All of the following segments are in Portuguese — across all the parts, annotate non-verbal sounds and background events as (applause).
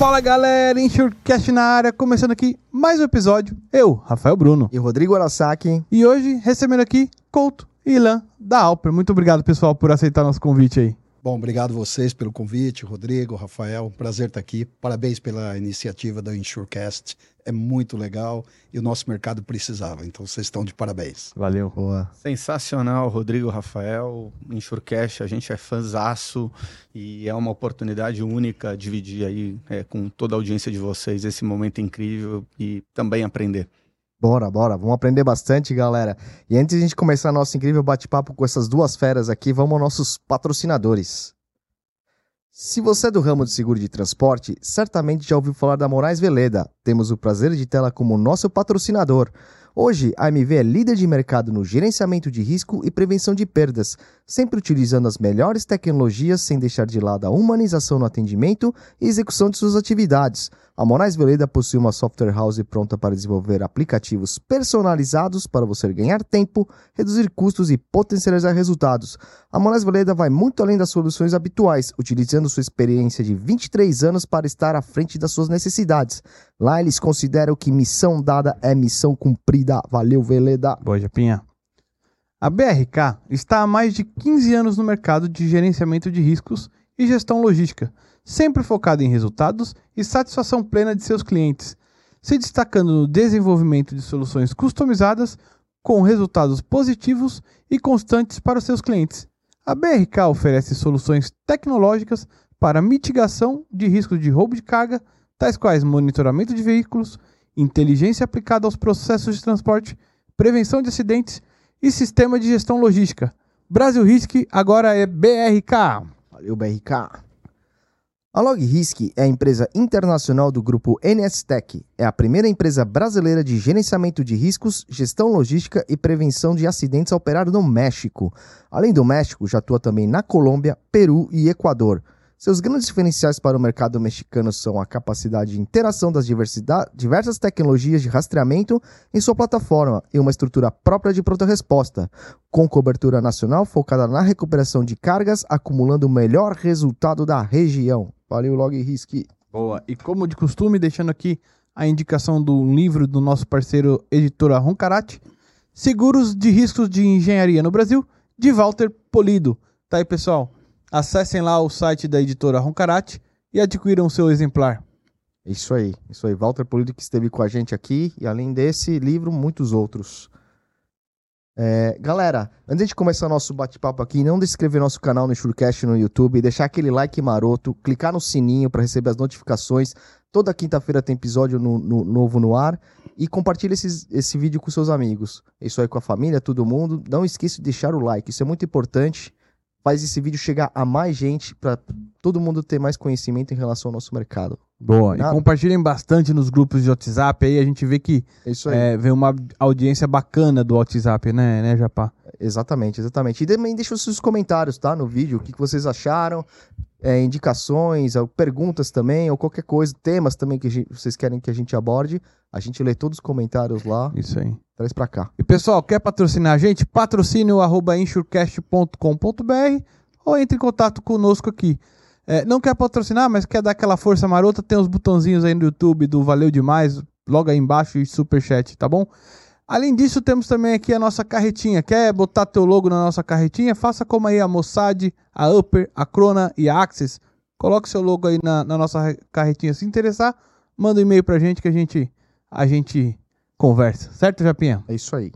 Fala galera, Insurecast na área, começando aqui mais um episódio. Eu, Rafael Bruno. E Rodrigo Arasaki. E hoje recebendo aqui Couto e Ilan da Alper. Muito obrigado, pessoal, por aceitar nosso convite aí. Bom, obrigado vocês pelo convite, Rodrigo, Rafael, prazer estar aqui. Parabéns pela iniciativa da Insurecast. É muito legal e o nosso mercado precisava, então vocês estão de parabéns. Valeu. Boa. Sensacional, Rodrigo, Rafael, Insurecast, a gente é fãzaço e é uma oportunidade única dividir aí é, com toda a audiência de vocês esse momento incrível e também aprender. Bora, bora. Vamos aprender bastante, galera. E antes de a gente começar nosso incrível bate-papo com essas duas feras aqui, vamos aos nossos patrocinadores. Se você é do ramo de seguro de transporte, certamente já ouviu falar da Moraes Veleda. Temos o prazer de tê-la como nosso patrocinador. Hoje, a AMV é líder de mercado no gerenciamento de risco e prevenção de perdas, sempre utilizando as melhores tecnologias sem deixar de lado a humanização no atendimento e execução de suas atividades. A Moraes Veleda possui uma software house pronta para desenvolver aplicativos personalizados para você ganhar tempo, reduzir custos e potencializar resultados. A Moraes Veleda vai muito além das soluções habituais, utilizando sua experiência de 23 anos para estar à frente das suas necessidades. Lá eles consideram que missão dada é missão cumprida. Valeu, Veleda. Boa, Japinha. A BRK está há mais de 15 anos no mercado de gerenciamento de riscos e gestão logística sempre focado em resultados e satisfação plena de seus clientes, se destacando no desenvolvimento de soluções customizadas com resultados positivos e constantes para os seus clientes. A BRK oferece soluções tecnológicas para mitigação de riscos de roubo de carga, tais quais monitoramento de veículos, inteligência aplicada aos processos de transporte, prevenção de acidentes e sistema de gestão logística. Brasil Risk agora é BRK. Valeu, BRK. A LogRisk é a empresa internacional do grupo NSTech. É a primeira empresa brasileira de gerenciamento de riscos, gestão logística e prevenção de acidentes a operar no México. Além do México, já atua também na Colômbia, Peru e Equador. Seus grandes diferenciais para o mercado mexicano são a capacidade de interação das diversas tecnologias de rastreamento em sua plataforma e uma estrutura própria de pronta-resposta, com cobertura nacional focada na recuperação de cargas, acumulando o melhor resultado da região. Valeu, Log Risk. Boa. E como de costume, deixando aqui a indicação do livro do nosso parceiro editora Roncarate, Seguros de Riscos de Engenharia no Brasil, de Walter Polido. Tá aí, pessoal? Acessem lá o site da editora Roncarate e adquiram seu exemplar. Isso aí, isso aí. Walter Polido que esteve com a gente aqui e além desse livro, muitos outros. É, galera, antes de começar nosso bate-papo aqui, não deixe de inscrever nosso canal no Shurcast no YouTube, deixar aquele like maroto, clicar no sininho para receber as notificações. Toda quinta-feira tem episódio no, no, novo no ar. E compartilhe esse, esse vídeo com seus amigos. Isso aí com a família, todo mundo. Não esqueça de deixar o like, isso é muito importante faz esse vídeo chegar a mais gente para todo mundo ter mais conhecimento em relação ao nosso mercado. Boa. Nada? E compartilhem bastante nos grupos de WhatsApp aí, a gente vê que é, vem uma audiência bacana do WhatsApp, né, né, Japá? Exatamente, exatamente. E também deixa os seus comentários, tá, no vídeo, o que, que vocês acharam, é, indicações, perguntas também, ou qualquer coisa, temas também que gente, vocês querem que a gente aborde. A gente lê todos os comentários lá. Isso aí. Traz pra cá. E pessoal, quer patrocinar a gente? Patrocínio arroba insurecast.com.br ou entre em contato conosco aqui. É, não quer patrocinar, mas quer dar aquela força marota, tem os botãozinhos aí no YouTube do Valeu Demais, logo aí embaixo e Superchat, tá bom? Além disso, temos também aqui a nossa carretinha. Quer botar teu logo na nossa carretinha? Faça como aí a Mossad, a Upper, a Crona e a Axis. Coloque seu logo aí na, na nossa carretinha. Se interessar, manda um e-mail pra gente que a gente, a gente conversa. Certo, Japinha? É isso aí.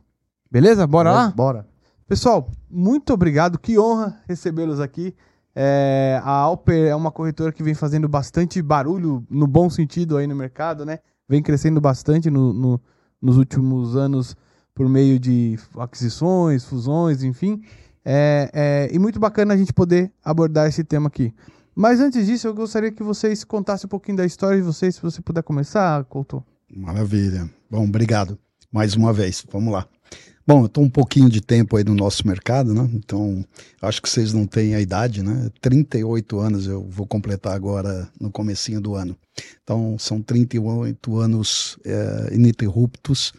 Beleza? Bora Beleza? lá? Bora. Pessoal, muito obrigado. Que honra recebê-los aqui. É, a Alper é uma corretora que vem fazendo bastante barulho, no bom sentido aí no mercado, né? Vem crescendo bastante no, no nos últimos anos por meio de aquisições, fusões, enfim. É, é, e muito bacana a gente poder abordar esse tema aqui. Mas antes disso, eu gostaria que vocês contassem um pouquinho da história de vocês, se você puder começar, Couto. Maravilha. Bom, obrigado mais uma vez. Vamos lá. Bom, eu estou um pouquinho de tempo aí no nosso mercado, né? Então, acho que vocês não têm a idade, né? 38 anos eu vou completar agora no comecinho do ano. Então, são 38 anos é, ininterruptos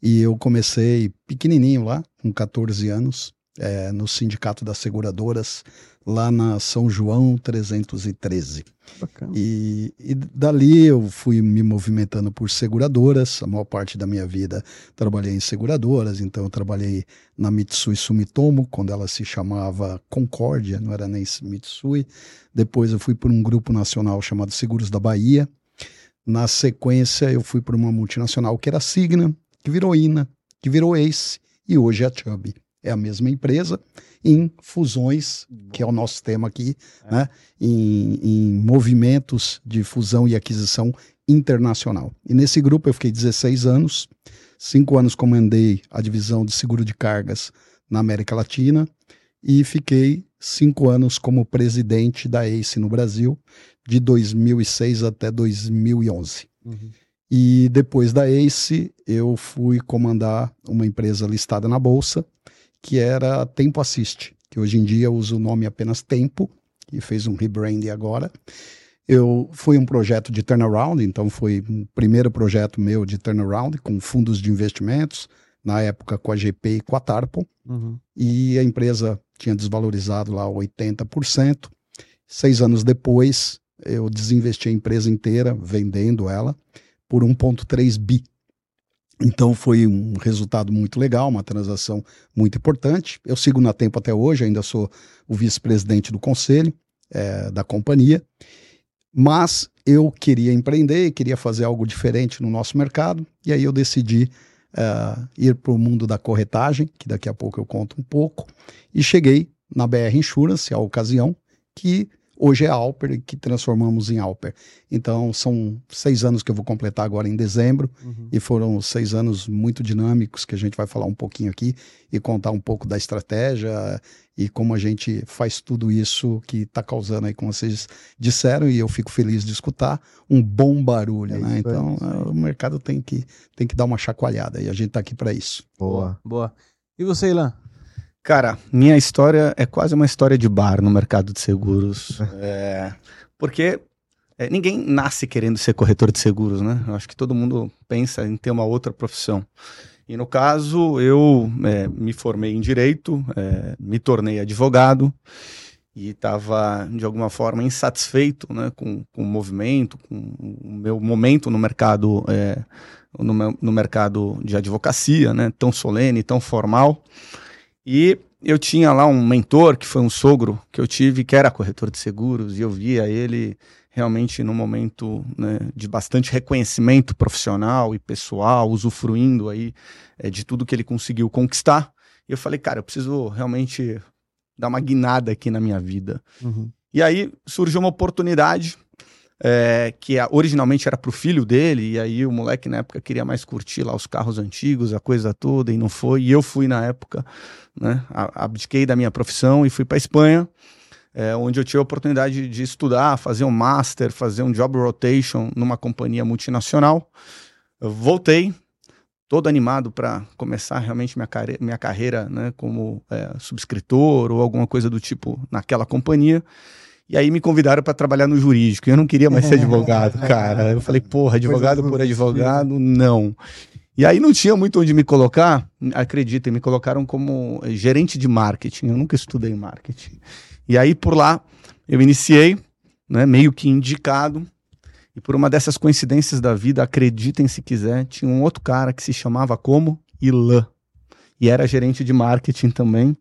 e eu comecei pequenininho lá, com 14 anos, é, no Sindicato das Seguradoras, lá na São João 313. Bacana. E, e dali eu fui me movimentando por seguradoras, a maior parte da minha vida trabalhei em seguradoras, então eu trabalhei na Mitsui Sumitomo, quando ela se chamava Concórdia, não era nem Mitsui. Depois eu fui por um grupo nacional chamado Seguros da Bahia. Na sequência eu fui por uma multinacional que era Signa, que virou INA, que virou ACE e hoje é a Chubb. É a mesma empresa em fusões, que é o nosso tema aqui, é. né? Em, em, movimentos de fusão e aquisição internacional. E nesse grupo eu fiquei 16 anos, cinco anos comandei a divisão de seguro de cargas na América Latina e fiquei cinco anos como presidente da ACE no Brasil, de 2006 até 2011. Uhum. E depois da ACE, eu fui comandar uma empresa listada na Bolsa, que era Tempo Assist, que hoje em dia usa o nome apenas Tempo, e fez um rebranding agora. Eu fui um projeto de turnaround, então foi o primeiro projeto meu de turnaround com fundos de investimentos, na época com a GP e com a Tarpon, uhum. e a empresa tinha desvalorizado lá 80%. Seis anos depois, eu desinvesti a empresa inteira, vendendo ela, por 1,3 bi. Então foi um resultado muito legal, uma transação muito importante. Eu sigo na Tempo até hoje, ainda sou o vice-presidente do conselho é, da companhia, mas eu queria empreender, queria fazer algo diferente no nosso mercado, e aí eu decidi uh, ir para o mundo da corretagem, que daqui a pouco eu conto um pouco, e cheguei na BR Insurance, a ocasião, que Hoje é Alper, que transformamos em Alper. Então, são seis anos que eu vou completar agora em dezembro, uhum. e foram seis anos muito dinâmicos, que a gente vai falar um pouquinho aqui e contar um pouco da estratégia e como a gente faz tudo isso que está causando aí, como vocês disseram, e eu fico feliz de escutar, um bom barulho, é né? Então, é, o mercado tem que, tem que dar uma chacoalhada, e a gente está aqui para isso. Boa. Boa. E você, Ilan? Cara, minha história é quase uma história de bar no mercado de seguros. (laughs) é, porque é, ninguém nasce querendo ser corretor de seguros, né? Eu acho que todo mundo pensa em ter uma outra profissão. E no caso, eu é, me formei em direito, é, me tornei advogado e estava, de alguma forma, insatisfeito né, com, com o movimento, com o meu momento no mercado, é, no, no mercado de advocacia, né, tão solene, tão formal. E eu tinha lá um mentor, que foi um sogro que eu tive, que era corretor de seguros, e eu via ele realmente num momento né, de bastante reconhecimento profissional e pessoal, usufruindo aí é, de tudo que ele conseguiu conquistar. E eu falei, cara, eu preciso realmente dar uma guinada aqui na minha vida. Uhum. E aí surgiu uma oportunidade é, que originalmente era para o filho dele, e aí o moleque na época queria mais curtir lá os carros antigos, a coisa toda, e não foi. E eu fui na época, né, abdiquei da minha profissão e fui para Espanha, é, onde eu tive a oportunidade de estudar, fazer um master, fazer um job rotation numa companhia multinacional. Eu voltei, todo animado para começar realmente minha, carre minha carreira né, como é, subscritor ou alguma coisa do tipo naquela companhia. E aí me convidaram para trabalhar no jurídico. Eu não queria mais ser advogado, cara. Eu falei, porra, advogado por advogado, não. E aí não tinha muito onde me colocar. Acreditem, me colocaram como gerente de marketing. Eu nunca estudei marketing. E aí por lá eu iniciei, né, meio que indicado. E por uma dessas coincidências da vida, acreditem se quiser, tinha um outro cara que se chamava como Ilan. E era gerente de marketing também.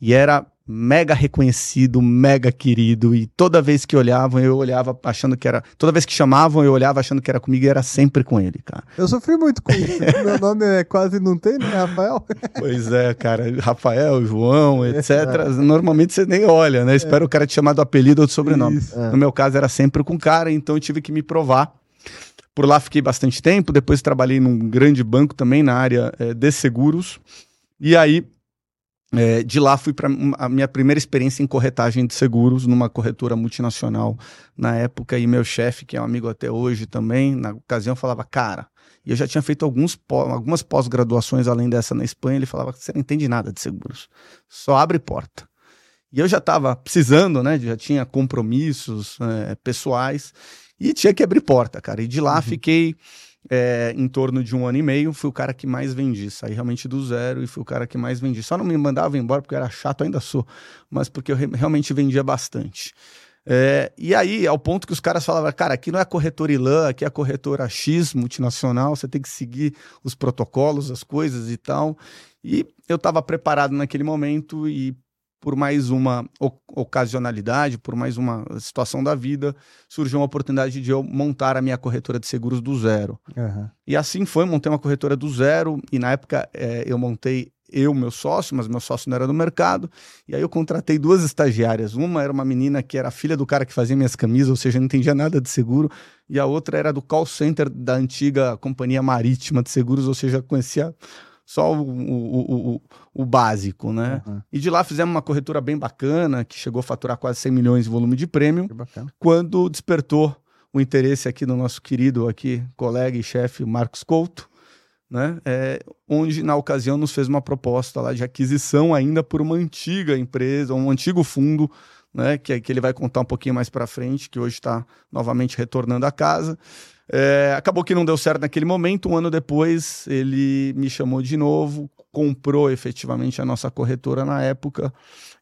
E era mega reconhecido, mega querido, e toda vez que olhavam, eu olhava achando que era. Toda vez que chamavam, eu olhava achando que era comigo e era sempre com ele, cara. Eu sofri muito com isso. (laughs) Meu nome é quase não tem, né, Rafael? pois é, cara. Rafael, João, etc. É. Normalmente você nem olha, né? Espera é. o cara te chamar do apelido ou do sobrenome. Isso. No meu caso, era sempre com cara, então eu tive que me provar. Por lá fiquei bastante tempo, depois trabalhei num grande banco também na área é, de seguros. E aí é, de lá fui para a minha primeira experiência em corretagem de seguros numa corretora multinacional na época e meu chefe, que é um amigo até hoje também, na ocasião falava, cara, e eu já tinha feito alguns, algumas pós-graduações além dessa na Espanha, ele falava você não entende nada de seguros, só abre porta. E eu já estava precisando, né, já tinha compromissos é, pessoais e tinha que abrir porta, cara. E de lá uhum. fiquei é, em torno de um ano e meio, fui o cara que mais vendi. Saí realmente do zero e fui o cara que mais vendi. Só não me mandava embora porque era chato, ainda sou, mas porque eu re realmente vendia bastante. É, e aí, ao ponto que os caras falavam, cara, aqui não é corretora ILAN, aqui é corretora X multinacional, você tem que seguir os protocolos, as coisas e tal. E eu estava preparado naquele momento e por mais uma ocasionalidade, por mais uma situação da vida, surgiu uma oportunidade de eu montar a minha corretora de seguros do zero. Uhum. E assim foi, montei uma corretora do zero, e na época é, eu montei eu, meu sócio, mas meu sócio não era do mercado, e aí eu contratei duas estagiárias. Uma era uma menina que era filha do cara que fazia minhas camisas, ou seja, não entendia nada de seguro, e a outra era do call center da antiga companhia marítima de seguros, ou seja, conhecia só o, o, o, o básico, né? Uhum. E de lá fizemos uma corretora bem bacana, que chegou a faturar quase 100 milhões de volume de prêmio, quando despertou o interesse aqui do nosso querido aqui, colega e chefe Marcos Couto, né? É, onde na ocasião nos fez uma proposta lá de aquisição ainda por uma antiga empresa, um antigo fundo, né? Que, que ele vai contar um pouquinho mais para frente, que hoje está novamente retornando à casa. É, acabou que não deu certo naquele momento. Um ano depois, ele me chamou de novo, comprou efetivamente a nossa corretora na época,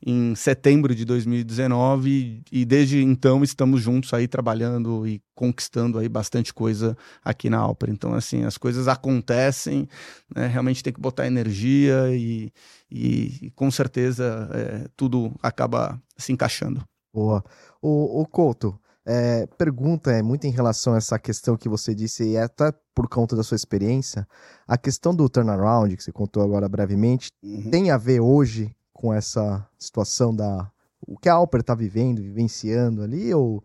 em setembro de 2019, e desde então estamos juntos aí trabalhando e conquistando aí bastante coisa aqui na Alper. Então, assim, as coisas acontecem, né? realmente tem que botar energia e, e, e com certeza é, tudo acaba se encaixando. Boa. O, o Couto, é, pergunta é muito em relação a essa questão que você disse, e até por conta da sua experiência, a questão do turnaround, que você contou agora brevemente, uhum. tem a ver hoje com essa situação da. O que a Alper está vivendo, vivenciando ali, ou,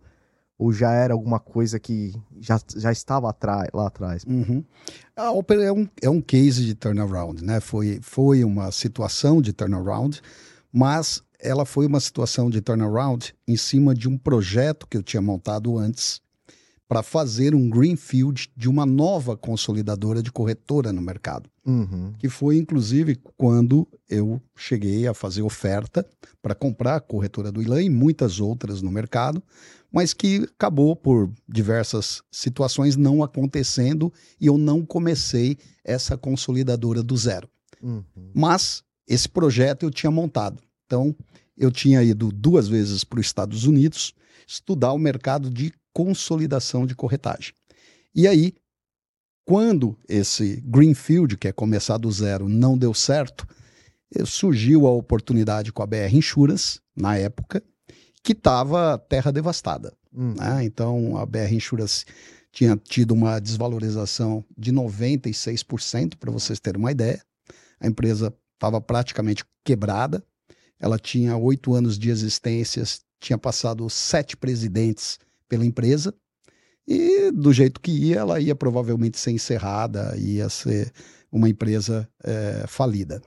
ou já era alguma coisa que já, já estava atrás, lá atrás? Uhum. A Alper é um, é um case de turnaround, né? Foi, foi uma situação de turnaround, mas ela foi uma situação de turnaround em cima de um projeto que eu tinha montado antes para fazer um greenfield de uma nova consolidadora de corretora no mercado. Uhum. Que foi, inclusive, quando eu cheguei a fazer oferta para comprar a corretora do Ilan e muitas outras no mercado, mas que acabou por diversas situações não acontecendo e eu não comecei essa consolidadora do zero. Uhum. Mas esse projeto eu tinha montado. Então, eu tinha ido duas vezes para os Estados Unidos estudar o mercado de consolidação de corretagem. E aí, quando esse Greenfield, que é começar do zero, não deu certo, eh, surgiu a oportunidade com a BR Insurance, na época, que estava terra devastada. Hum. Né? Então, a BR Insurance tinha tido uma desvalorização de 96%, para vocês terem uma ideia. A empresa estava praticamente quebrada, ela tinha oito anos de existência, tinha passado sete presidentes pela empresa. E do jeito que ia, ela ia provavelmente ser encerrada, ia ser uma empresa é, falida.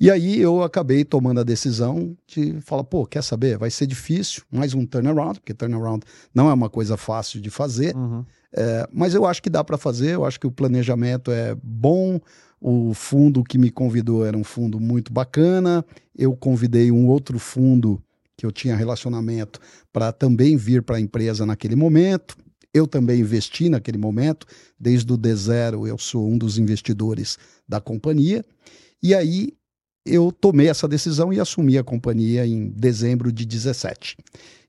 E aí eu acabei tomando a decisão de falar, pô, quer saber? Vai ser difícil, mais um turnaround, porque turnaround não é uma coisa fácil de fazer, uhum. é, mas eu acho que dá para fazer, eu acho que o planejamento é bom, o fundo que me convidou era um fundo muito bacana. Eu convidei um outro fundo que eu tinha relacionamento para também vir para a empresa naquele momento. Eu também investi naquele momento, desde o D0 eu sou um dos investidores da companhia. E aí eu tomei essa decisão e assumi a companhia em dezembro de 17.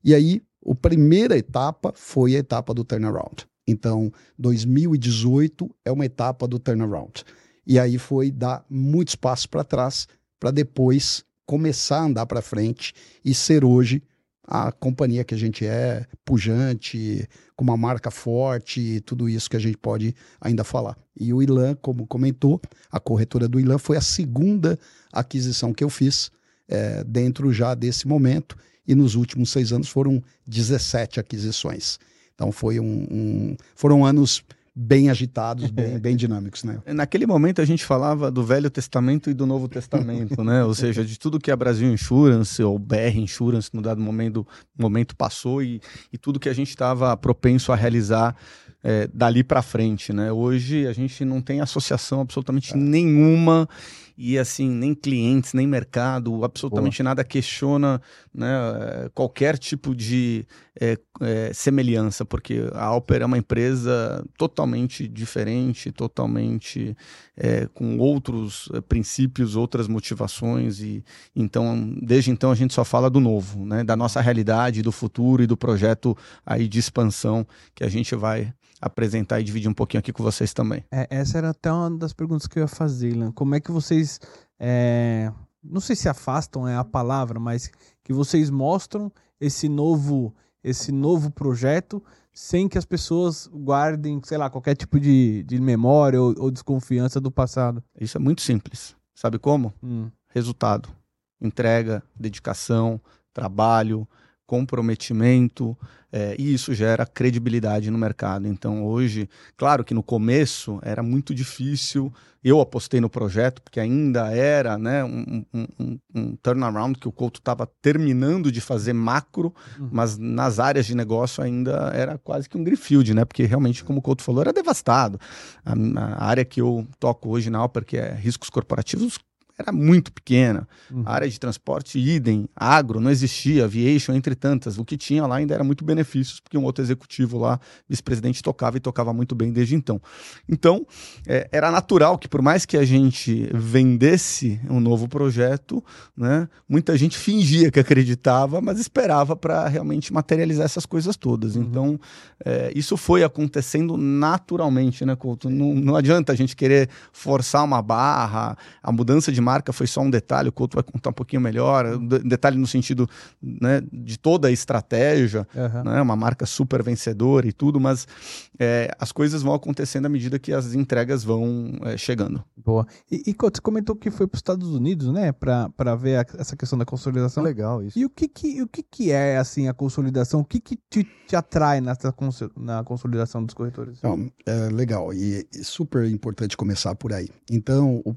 E aí a primeira etapa foi a etapa do turnaround. Então, 2018 é uma etapa do turnaround. E aí foi dar muitos passos para trás para depois começar a andar para frente e ser hoje a companhia que a gente é, pujante, com uma marca forte, tudo isso que a gente pode ainda falar. E o Ilan, como comentou, a corretora do Ilan foi a segunda aquisição que eu fiz é, dentro já desse momento, e nos últimos seis anos foram 17 aquisições. Então foi um, um foram anos bem agitados, bem, (laughs) bem dinâmicos, né? Naquele momento a gente falava do Velho Testamento e do Novo Testamento, né? Ou seja, de tudo que a Brasil Insurance ou BR Insurance no dado momento, momento passou e, e tudo que a gente estava propenso a realizar é, dali para frente, né? Hoje a gente não tem associação absolutamente é. nenhuma e assim, nem clientes, nem mercado, absolutamente Boa. nada questiona né, qualquer tipo de é, é, semelhança, porque a Alper é uma empresa totalmente diferente, totalmente é, com outros princípios, outras motivações, e então, desde então, a gente só fala do novo, né, da nossa realidade, do futuro e do projeto aí de expansão que a gente vai apresentar e dividir um pouquinho aqui com vocês também. É, essa era até uma das perguntas que eu ia fazer, Ilan. Como é que vocês, é, não sei se afastam é a palavra, mas que vocês mostram esse novo, esse novo projeto sem que as pessoas guardem, sei lá, qualquer tipo de, de memória ou, ou desconfiança do passado? Isso é muito simples. Sabe como? Hum. Resultado, entrega, dedicação, trabalho, comprometimento, é, e isso gera credibilidade no mercado. Então, hoje, claro que no começo era muito difícil. Eu apostei no projeto, porque ainda era né, um, um, um, um turnaround que o Couto estava terminando de fazer macro, uhum. mas nas áreas de negócio ainda era quase que um greenfield, né? Porque realmente, como o Couto falou, era devastado. A, a área que eu toco hoje na Alper, que é riscos corporativos, era muito pequena. Uhum. A área de transporte, idem, agro, não existia, aviation, entre tantas. O que tinha lá ainda era muito benefícios, porque um outro executivo lá, vice-presidente, tocava e tocava muito bem desde então. Então, é, era natural que, por mais que a gente vendesse um novo projeto, né, muita gente fingia que acreditava, mas esperava para realmente materializar essas coisas todas. Uhum. Então, é, isso foi acontecendo naturalmente, né, Couto? Não, não adianta a gente querer forçar uma barra, a mudança de marca foi só um detalhe, o Couto vai contar um pouquinho melhor, um detalhe no sentido né, de toda a estratégia, uhum. né, uma marca super vencedora e tudo, mas é, as coisas vão acontecendo à medida que as entregas vão é, chegando. Boa. E, e você comentou que foi para os Estados Unidos, né, para ver a, essa questão da consolidação. Legal isso. E o que que, o que, que é, assim, a consolidação? O que que te, te atrai nessa, na consolidação dos corretores? Então, é legal e super importante começar por aí. Então, o,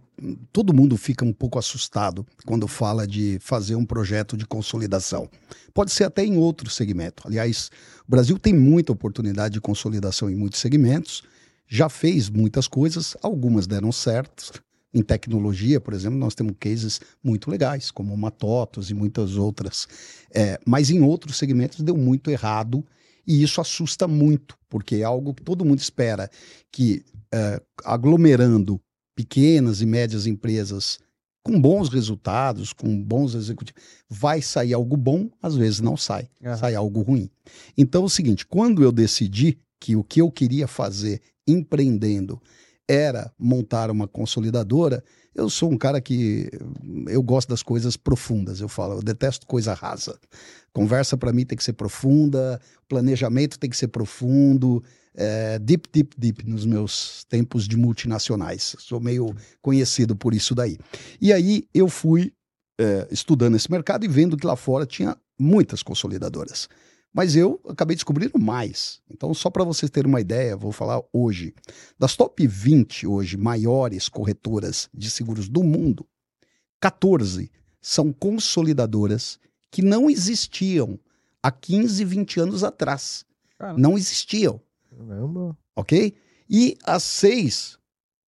todo mundo fica um pouco assustado quando fala de fazer um projeto de consolidação. Pode ser até em outro segmento. Aliás, o Brasil tem muita oportunidade de consolidação em muitos segmentos, já fez muitas coisas, algumas deram certo. Em tecnologia, por exemplo, nós temos cases muito legais, como Matotos e muitas outras. É, mas em outros segmentos deu muito errado e isso assusta muito, porque é algo que todo mundo espera que, é, aglomerando pequenas e médias empresas com bons resultados, com bons executivos, vai sair algo bom, às vezes não sai, uhum. sai algo ruim. Então é o seguinte, quando eu decidi que o que eu queria fazer empreendendo era montar uma consolidadora, eu sou um cara que eu gosto das coisas profundas, eu falo, eu detesto coisa rasa. Conversa para mim tem que ser profunda, planejamento tem que ser profundo, é, deep, deep, deep nos meus tempos de multinacionais. Sou meio conhecido por isso daí. E aí eu fui é, estudando esse mercado e vendo que lá fora tinha muitas consolidadoras. Mas eu acabei descobrindo mais. Então, só para vocês terem uma ideia, vou falar hoje. Das top 20 hoje maiores corretoras de seguros do mundo, 14 são consolidadoras que não existiam há 15, 20 anos atrás. Caramba. Não existiam. Caramba. Ok? E as seis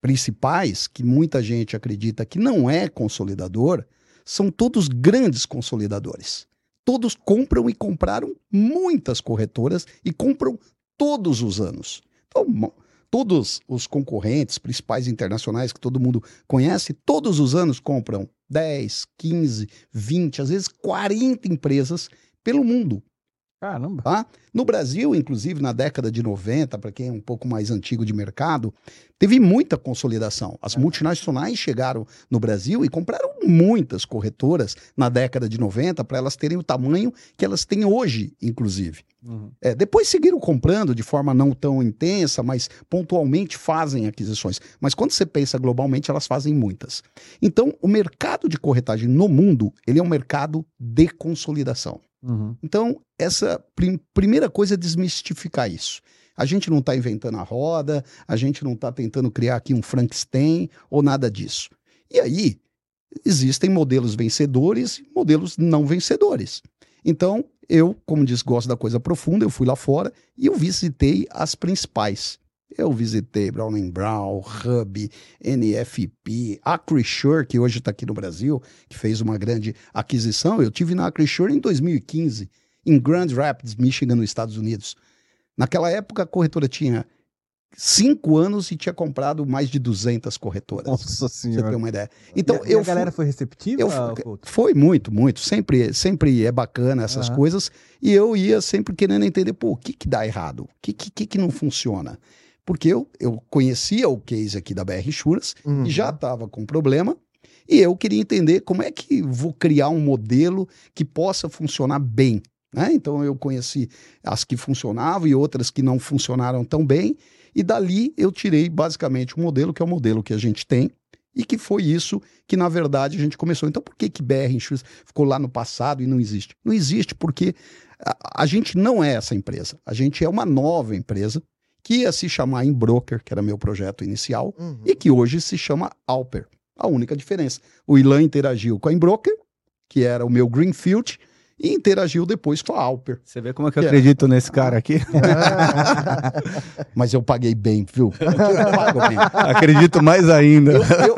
principais, que muita gente acredita que não é consolidador, são todos grandes consolidadores. Todos compram e compraram muitas corretoras e compram todos os anos. Então, todos os concorrentes principais internacionais que todo mundo conhece, todos os anos compram 10, 15, 20, às vezes 40 empresas pelo mundo. Caramba. Tá? No Brasil, inclusive, na década de 90, para quem é um pouco mais antigo de mercado, teve muita consolidação. As é. multinacionais chegaram no Brasil e compraram muitas corretoras na década de 90 para elas terem o tamanho que elas têm hoje, inclusive. Uhum. É, depois seguiram comprando de forma não tão intensa, mas pontualmente fazem aquisições. Mas quando você pensa globalmente, elas fazem muitas. Então, o mercado de corretagem no mundo, ele é um mercado de consolidação. Uhum. Então, essa prim primeira coisa é desmistificar isso. A gente não está inventando a roda, a gente não está tentando criar aqui um Frankenstein ou nada disso. E aí, existem modelos vencedores e modelos não vencedores. Então, eu, como disse, gosto da coisa profunda, eu fui lá fora e eu visitei as principais. Eu visitei Brown Brown, Hub, NFP, Acrisure, que hoje está aqui no Brasil, que fez uma grande aquisição. Eu tive na Acrisure em 2015, em Grand Rapids, Michigan, nos Estados Unidos. Naquela época, a corretora tinha cinco anos e tinha comprado mais de 200 corretoras. Nossa Pra você ter senhora. uma ideia. Então, e a, e eu a galera foi receptiva? eu foi muito, muito. Sempre, sempre é bacana essas Aham. coisas. E eu ia sempre querendo entender, pô, o que que dá errado? O que que, que que não funciona? Porque eu, eu conhecia o case aqui da BR Insurance Uhum. e já estava com problema. E eu queria entender como é que vou criar um modelo que possa funcionar bem. Né? Então eu conheci as que funcionavam e outras que não funcionaram tão bem. E dali eu tirei basicamente um modelo que é o modelo que a gente tem e que foi isso que na verdade a gente começou. Então por que que BR Insurance ficou lá no passado e não existe? Não existe porque a, a gente não é essa empresa. A gente é uma nova empresa que ia se chamar Embroker, que era meu projeto inicial, Uhum. e que hoje se chama Alper. A única diferença. O Ilan interagiu com a Embroker, que era o meu Greenfield, e interagiu depois com a Alper. Você vê como é que eu É. acredito nesse cara aqui? (laughs) Mas eu paguei bem, viu? Eu pago bem. acredito mais ainda. Eu, eu,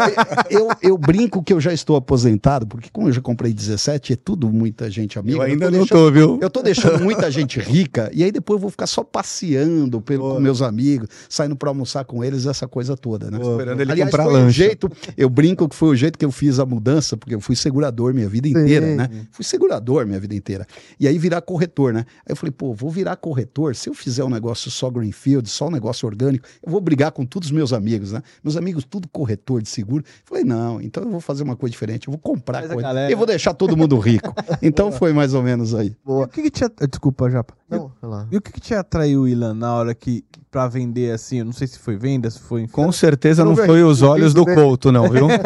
eu, eu brinco que eu já estou aposentado, porque como eu já comprei 17, é tudo muita gente amiga. Eu ainda tô não tô, viu? Eu tô deixando muita gente rica e aí depois eu vou ficar só passeando pelo, com meus amigos, saindo para almoçar com eles, essa coisa toda, né? Esperando ele Aliás, comprar foi o lanche. jeito, eu brinco que foi o jeito que eu fiz a mudança, porque eu fui segurador minha vida inteira, né? Fui segurador minha vida inteira. E aí virar corretor, né? Aí eu falei, pô, vou virar corretor, se eu fizer um negócio só greenfield, só um negócio orgânico, eu vou brigar com todos os meus amigos, né? Meus amigos tudo corretor de seguro. Falei, não, então eu vou fazer uma coisa diferente, eu vou comprar Mas coisa galera- e vou deixar todo mundo rico. (laughs) Então foi mais ou menos aí. E Boa. o que, que te. at- Desculpa, Japa. E o- Não. E o que, que te atraiu, Ilan, na hora que. pra vender assim? Eu não sei se foi venda, se foi. Com certeza não foi os olhos do dele. Couto, não, viu? (laughs)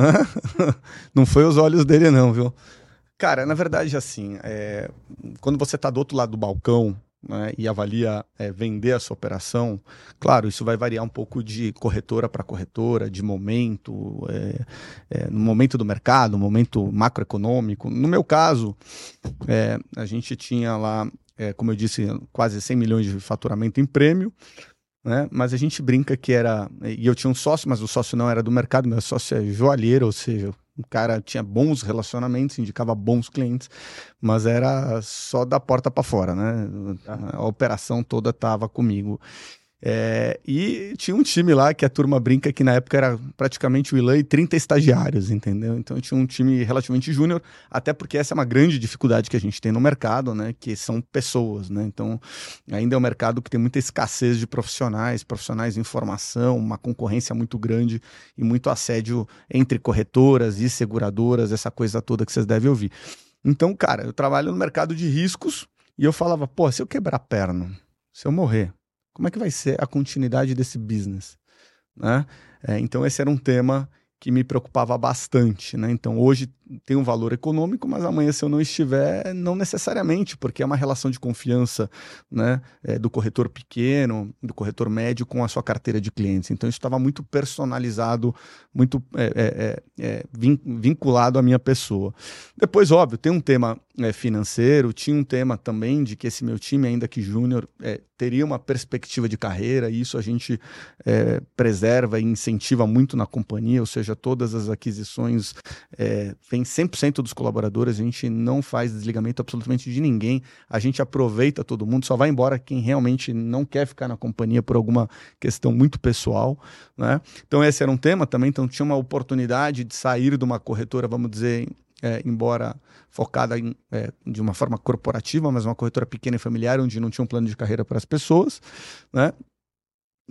(laughs) Não foi os olhos dele, não, viu? Cara, na verdade, assim, é, quando você está do outro lado do balcão né, e avalia é, vender a sua operação, claro, isso vai variar um pouco de corretora para corretora, de momento, é, é, no momento do mercado, no momento macroeconômico. No meu caso, é, a gente tinha lá, é, como eu disse, quase 100 milhões de faturamento em prêmio né? Mas a gente brinca que era. E eu tinha um sócio, mas o sócio não era do mercado, meu sócio é joalheiro, ou seja, o cara tinha bons relacionamentos, indicava bons clientes, mas era só da porta para fora, né? A operação toda estava comigo. É, e tinha um time lá que a turma brinca que na época era praticamente o Ilan e 30 estagiários, entendeu? Então tinha um time relativamente júnior, até porque essa é uma grande dificuldade que a gente tem no mercado, né? Que são pessoas, né? Então ainda é um mercado que tem muita escassez de profissionais, profissionais em formação, uma concorrência muito grande e muito assédio entre corretoras e seguradoras, essa coisa toda que vocês devem ouvir. Então, cara, eu trabalho no mercado de riscos e eu falava, pô, se eu quebrar a perna, se eu morrer, como é que vai ser a continuidade desse business? Né? É, então, esse era um tema que me preocupava bastante. Né? Então, hoje tem um valor econômico, mas amanhã, se eu não estiver, não necessariamente, porque é uma relação de confiança né? É, do corretor pequeno, do corretor médio com a sua carteira de clientes. Então, isso estava muito personalizado, muito é, é, é, vin vinculado à minha pessoa. Depois, óbvio, tem um tema é, financeiro, tinha um tema também de que esse meu time, ainda que júnior, é, teria uma perspectiva de carreira, e isso a gente é, preserva e incentiva muito na companhia, ou seja, todas as aquisições é, vem 100% dos colaboradores, a gente não faz desligamento absolutamente de ninguém, a gente aproveita todo mundo, só vai embora quem realmente não quer ficar na companhia por alguma questão muito pessoal, né? Então esse era um tema também, então tinha uma oportunidade de sair de uma corretora, vamos dizer, é, embora focada em, é, de uma forma corporativa, mas uma corretora pequena e familiar, onde não tinha um plano de carreira para as pessoas, né?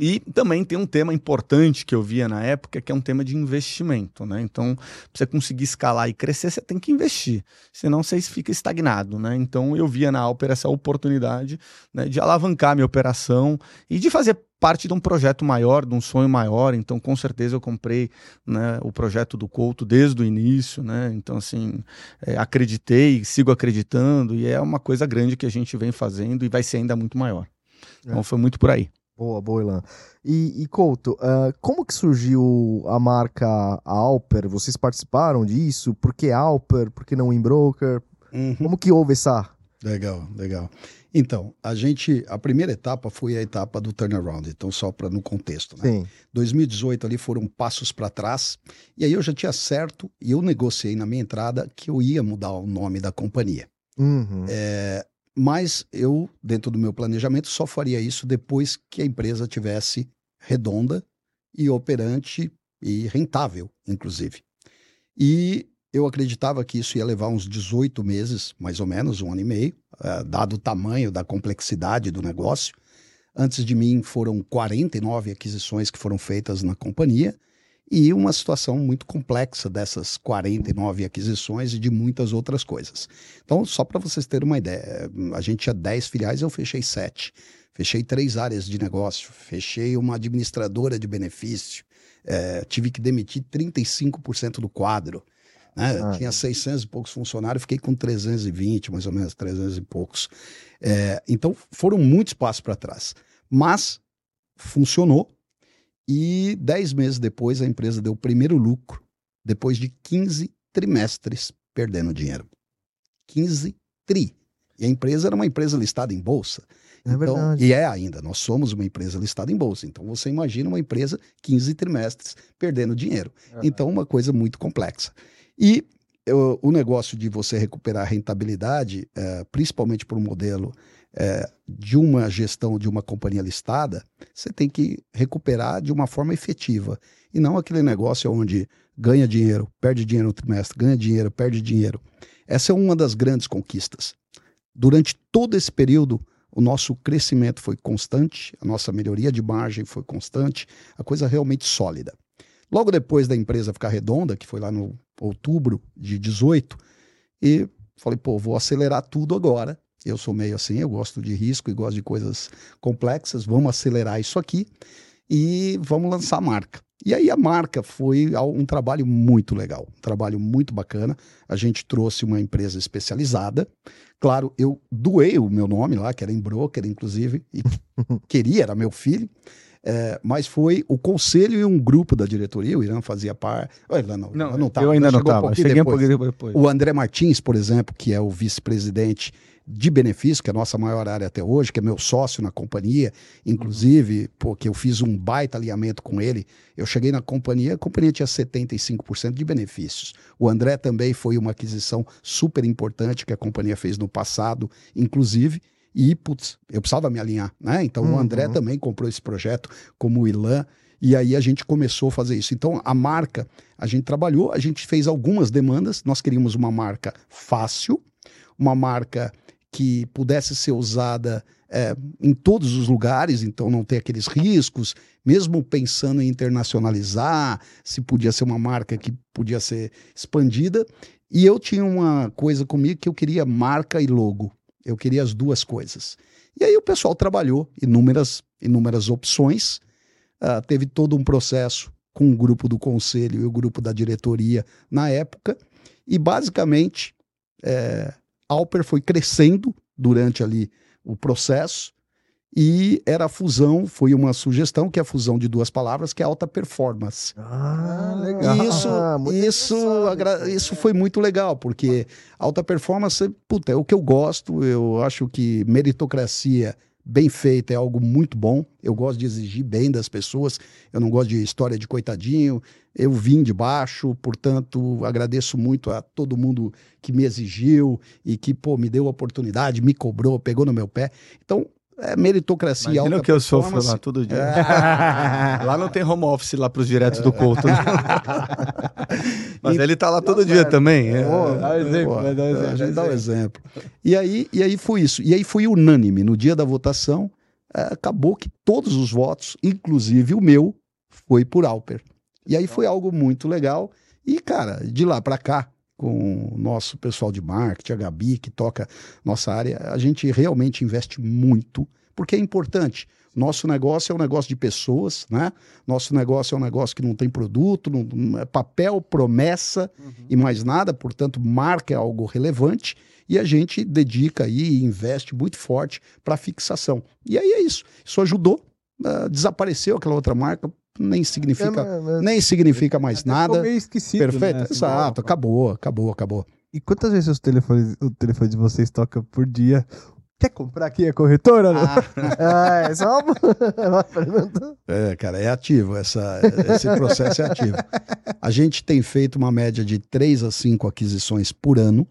E também tem um tema importante que eu via na época, que é um tema de investimento, né? Então, para você conseguir escalar e crescer, você tem que investir, senão você fica estagnado, né? Então, eu via na Alper essa oportunidade né, de alavancar minha operação e de fazer parte de um projeto maior, de um sonho maior. Então, com certeza, eu comprei né, o projeto do Couto desde o início, né? Então, assim, é, acreditei, sigo acreditando e é uma coisa grande que a gente vem fazendo e vai ser ainda muito maior. Então, foi muito por aí. Boa, boa, Ilan. E, e Couto, ah, como que surgiu a marca Alper? Vocês participaram disso? Por que Alper? Por que não Inbroker? Uhum. Como que houve essa... Legal, legal. Então, a gente, a primeira etapa foi a etapa do turnaround, então só para no contexto, né? Sim. 2018 ali foram passos para trás, e aí eu já tinha certo, e eu negociei na minha entrada que eu ia mudar o nome da companhia. Uhum. É, mas eu, dentro do meu planejamento, só faria isso depois que a empresa tivesse redonda e operante e rentável, inclusive. E eu acreditava que isso ia levar uns 18 meses, mais ou menos, um ano e meio, uh, dado o tamanho da complexidade do negócio. Antes de mim foram 49 aquisições que foram feitas na companhia e uma situação muito complexa dessas 49 aquisições e de muitas outras coisas. Então, só para vocês terem uma ideia, a gente tinha 10 filiais, eu fechei 7. Fechei três áreas de negócio, fechei uma administradora de benefício, é, tive que demitir 35% do quadro. Né? Ah. Tinha 600 e poucos funcionários, fiquei com 320, mais ou menos, 300 e poucos. É, então, foram muitos passos para trás. Mas funcionou. E 10 meses depois, a empresa deu o primeiro lucro, depois de 15 trimestres perdendo dinheiro. 15 tri. E a empresa era uma empresa listada em bolsa. É então, verdade. E é ainda, nós somos uma empresa listada em bolsa. Então você imagina uma empresa 15 trimestres perdendo dinheiro. Uhum. Então, uma coisa muito complexa. E eu, o negócio de você recuperar a rentabilidade, é, principalmente para o modelo é, de uma gestão de uma companhia listada, você tem que recuperar de uma forma efetiva. E não aquele negócio onde ganha dinheiro, perde dinheiro no trimestre, ganha dinheiro, perde dinheiro. Essa é uma das grandes conquistas. Durante todo esse período, o nosso crescimento foi constante, a nossa melhoria de margem foi constante, a coisa realmente sólida. Logo depois da empresa ficar redonda, que foi lá no outubro de 18, e falei, pô, vou acelerar tudo agora. Eu sou meio assim, eu gosto de risco e gosto de coisas complexas, vamos acelerar isso aqui e vamos lançar a marca. E aí a marca foi um trabalho muito legal, um trabalho muito bacana. A gente trouxe uma empresa especializada. Claro, eu doei o meu nome lá, que era em broker, inclusive, e (laughs) queria, era meu filho. É, mas foi o conselho e um grupo da diretoria, o Irã fazia parte. O Irã não, não, não tava, eu ainda não estava. Um Cheguei depois. um pouquinho depois. O André Martins, por exemplo, que é o vice-presidente de benefício, que é a nossa maior área até hoje, que é meu sócio na companhia, inclusive, porque eu fiz um baita alinhamento com ele. Eu cheguei na companhia, a companhia tinha 75% de benefícios. O André também foi uma aquisição super importante que a companhia fez no passado, inclusive. E, putz, eu precisava me alinhar, né? Então uhum. o André uhum. também comprou esse projeto, como o Ilan, e aí a gente começou a fazer isso. Então a marca, a gente trabalhou, a gente fez algumas demandas, nós queríamos uma marca fácil, uma marca que pudesse ser usada é, em todos os lugares, então não ter aqueles riscos, mesmo pensando em internacionalizar, se podia ser uma marca que podia ser expandida. E eu tinha uma coisa comigo que eu queria marca e logo. Eu queria as duas coisas. E aí o pessoal trabalhou inúmeras, inúmeras opções, uh, teve todo um processo com o grupo do conselho e o grupo da diretoria na época, e basicamente é, Alper foi crescendo durante ali o processo, e era a fusão, foi uma sugestão que é a fusão de duas palavras, que é alta performance. Ah, legal. E isso, ah, isso, isso foi muito legal, porque alta performance, puta, é o que eu gosto, eu acho que meritocracia bem feita é algo muito bom. Eu gosto de exigir bem das pessoas. Eu não gosto de história de coitadinho. Eu vim de baixo, portanto, agradeço muito a todo mundo que me exigiu e que, pô, me deu a oportunidade, me cobrou, pegou no meu pé. Então, é meritocracia Imagina alta que eu sofro lá todo dia. É. (laughs) lá não tem home office lá para os diretos do Couto. Né? (laughs) Mas e, ele tá lá todo dia é, também. É. dá um exemplo, pô, um exemplo. A gente dá um exemplo. E aí, e aí foi isso. E aí foi unânime. No dia da votação, é, acabou que todos os votos, inclusive o meu, foi por Alper. E aí foi algo muito legal. E, cara, de lá para cá, com o nosso pessoal de marketing, a Gabi, que toca nossa área, a gente realmente investe muito, porque é importante. Nosso negócio é um negócio de pessoas, né? Nosso negócio é um negócio que não tem produto, não, não é papel, promessa uhum. e mais nada, portanto, marca é algo relevante e a gente dedica aí e investe muito forte para fixação. E aí é isso. Isso ajudou. Uh, desapareceu aquela outra marca, nem significa, é, mas, nem significa mais nada. Meio esquecido, Perfeito, né? exato, acabou, acabou, acabou. E quantas vezes os telefones, o telefone de vocês toca por dia? Quer comprar aqui a corretora? não? (laughs) Ah, é só (laughs) uma pergunta. É, cara, é ativo. Essa, esse processo é ativo. A gente tem feito uma média de 3 a 5 aquisições por ano.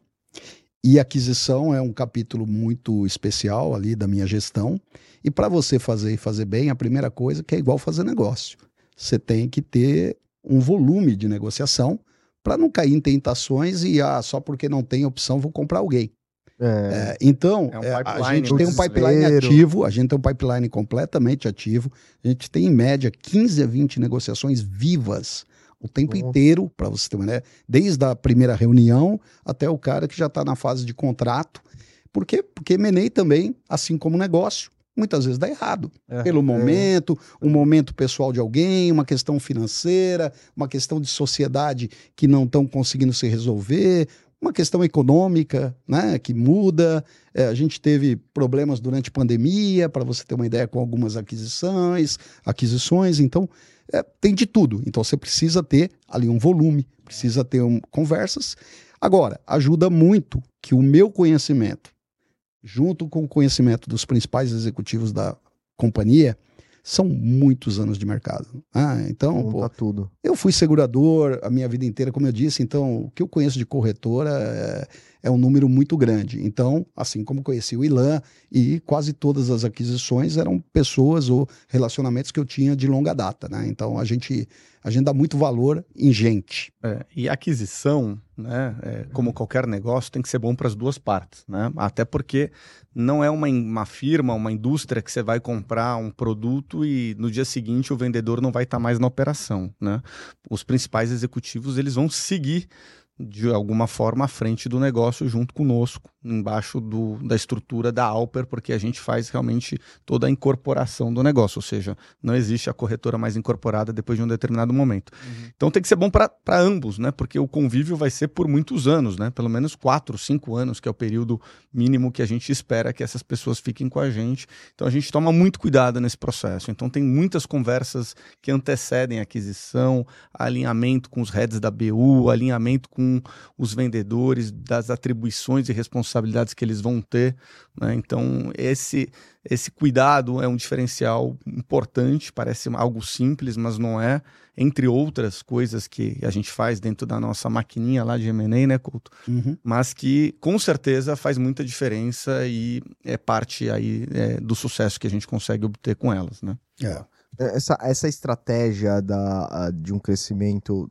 E aquisição é um capítulo muito especial ali da minha gestão. E para você fazer e fazer bem, a primeira coisa que é igual fazer negócio. Você tem que ter um volume de negociação para não cair em tentações e ah, só porque não tem opção vou comprar alguém. É, É, então, É um é, a gente tem um pipeline desespero. ativo, a gente tem um pipeline completamente ativo. A gente tem, em média, 15 a 20 negociações vivas o tempo inteiro, para você ter uma ideia, desde a primeira reunião até o cara que já está na fase de contrato. Por quê? Porque M&A também, assim como negócio, muitas vezes dá errado. É. Pelo momento, um momento pessoal de alguém, uma questão financeira, uma questão de sociedade que não estão conseguindo se resolver, uma questão econômica, né, que muda. É, a gente teve problemas durante a pandemia, para você ter uma ideia, com algumas aquisições, aquisições. Então, é, tem de tudo. Então, você precisa ter ali um volume, precisa ter um, conversas. Agora, ajuda muito que o meu conhecimento, junto com o conhecimento dos principais executivos da companhia, são muitos anos de mercado. Ah, então, pô, tudo. eu fui segurador a minha vida inteira, como eu disse, então o que eu conheço de corretora é, é um número muito grande. Então, assim como conheci o Ilan e quase todas as aquisições eram pessoas ou relacionamentos que eu tinha de longa data, né? Então a gente a gente dá muito valor em gente. É, e aquisição, né, é, como qualquer negócio, tem que ser bom para as duas partes, né? Até porque não é uma, uma firma, uma indústria que você vai comprar um produto e no dia seguinte o vendedor não vai estar mais na operação, né? Os principais executivos eles vão seguir de alguma forma à frente do negócio junto conosco, embaixo do, da estrutura da Alper, porque a gente faz realmente toda a incorporação do negócio, ou seja, não existe a corretora mais incorporada depois de um determinado momento. Então tem que ser bom para ambos, né? Porque o convívio vai ser por muitos anos, né? Pelo menos quatro, cinco anos, que é o período mínimo que a gente espera que essas pessoas fiquem com a gente. Então a gente toma muito cuidado nesse processo. Então tem muitas conversas que antecedem a aquisição, alinhamento com os heads da BU, alinhamento com os vendedores, das atribuições e responsabilidades que eles vão ter. Né? Então esse esse cuidado é um diferencial importante, parece algo simples, mas não é. Entre outras coisas que a gente faz dentro da nossa maquininha lá de M&A, né, Couto? Mas que com certeza faz muita diferença e é parte aí é, do sucesso que a gente consegue obter com elas, né? É. Essa, essa estratégia da, de um crescimento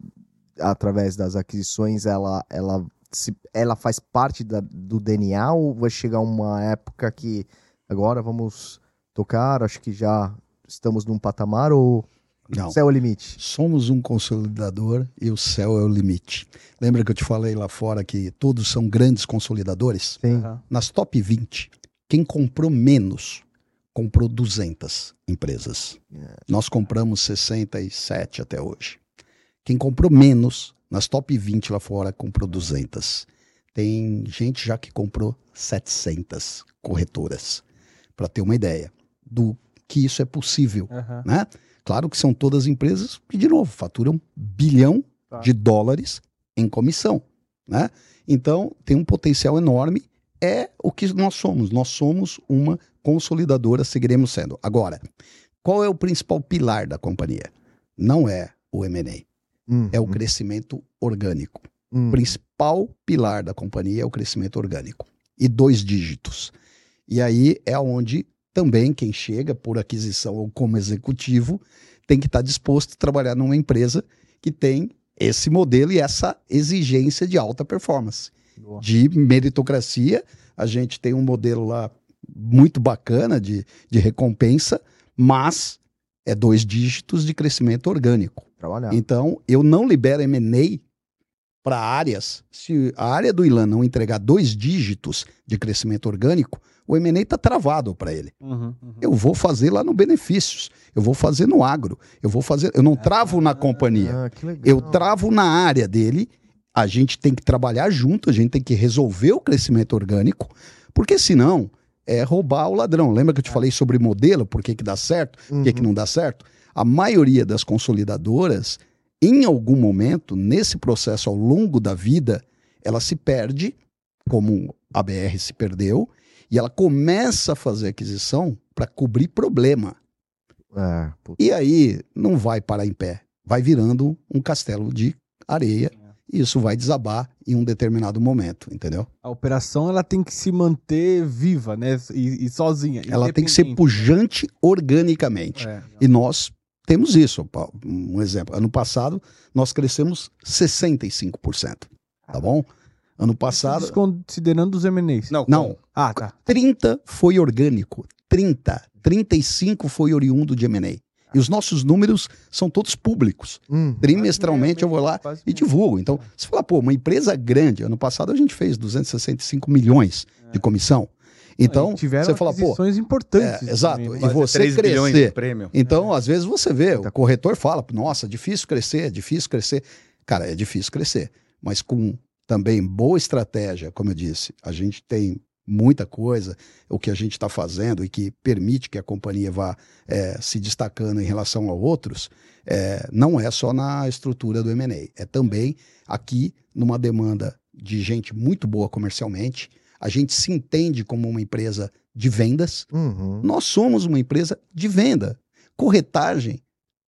através das aquisições, ela, ela, se, ela faz parte da- do DNA ou vai chegar uma época que agora vamos tocar, acho que já estamos num patamar ou Não. céu é o limite? Somos um consolidador e o céu é o limite. Lembra que eu te falei lá fora que todos são grandes consolidadores? Sim. Nas top 20, quem comprou menos comprou 200 empresas. Nós compramos 67 até hoje. Quem comprou menos nas top 20 lá fora comprou 200. Tem gente já que comprou 700 corretoras. Para ter uma ideia do que isso é possível Aham. né? Claro que são todas empresas que, de novo, faturam bilhão Tá. de dólares em comissão, né? Então, tem um potencial enorme. É o que nós somos. Nós somos uma consolidadora, seguiremos sendo. Agora, qual é o principal pilar da companhia? Não é o M&A, Hum, é o crescimento orgânico. hum. O principal pilar da companhia é o crescimento orgânico. E dois dígitos. E aí é onde também quem chega por aquisição ou como executivo tem que estar disposto a trabalhar numa empresa que tem esse modelo e essa exigência de alta performance. Boa. De meritocracia, a gente tem um modelo lá muito bacana de, de recompensa, mas é dois dígitos de crescimento orgânico. Trabalhar. Então, eu não libero M&A para áreas. Se a área do Ilan não entregar dois dígitos de crescimento orgânico, o M&A está travado para ele. Uhum, uhum. Eu vou fazer lá no benefícios, eu vou fazer no agro, eu vou fazer, eu não travo na companhia. Ah, que legal. Eu travo na área dele. A gente tem que trabalhar junto, a gente tem que resolver o crescimento orgânico, porque senão é roubar o ladrão. Lembra que eu te falei sobre modelo, por que, que dá certo, por que, que Uhum. não dá certo? A maioria das consolidadoras, em algum momento, nesse processo ao longo da vida, ela se perde, como a BR se perdeu, E ela começa a fazer aquisição para cobrir problema. É, puta. E aí não vai parar em pé, vai virando um castelo de areia e isso vai desabar em um determinado momento, entendeu? A operação ela tem que se manter viva, né? E, e sozinha. Ela tem que ser pujante organicamente. É. E nós temos isso. Um exemplo, ano passado nós crescemos 65%, tá bom? Ano passado, Desconsiderando os M&As. Não, não, Ah, tá. 30 foi orgânico, 30, 35 foi oriundo de M&A. E os nossos números são todos públicos. Hum. Trimestralmente eu vou lá e divulgo. Então, você fala, pô, uma empresa grande, ano passado a gente fez 265 milhões de comissão. Então, É. E tiveram você fala, pô, importantes. é, exato. também, E né? Quase você 3 bilhões de crescer. prêmio. Então, às vezes você vê, o corretor fala, nossa, difícil crescer, é difícil crescer. Cara, é difícil crescer. Mas com também boa estratégia, como eu disse, a gente tem muita coisa, o que a gente está fazendo e que permite que a companhia vá é, se destacando em relação a outros, é, não é só na estrutura do M&A, é também aqui numa demanda de gente muito boa comercialmente, a gente se entende como uma empresa de vendas, Uhum. nós somos uma empresa de venda. Corretagem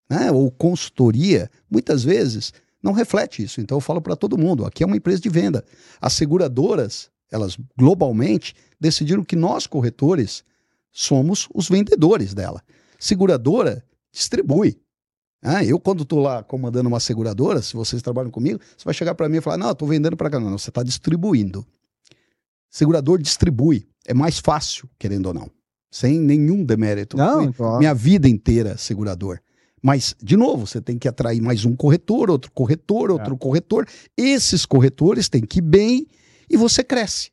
né, ou consultoria, muitas vezes, não reflete isso. Então eu falo para todo mundo: aqui é uma empresa de venda. As seguradoras, elas globalmente decidiram que nós, corretores, somos os vendedores dela. Seguradora distribui. Ah, eu, quando estou lá comandando uma seguradora, se vocês trabalham comigo, você vai chegar para mim e falar: Não, estou vendendo para cá. Não, você está distribuindo. Segurador distribui. É mais fácil, querendo ou não. Sem nenhum demérito. Não, Ó, minha vida inteira segurador. Mas, de novo, você tem que atrair mais um corretor, outro corretor, outro corretor. Esses corretores têm que ir bem e você cresce.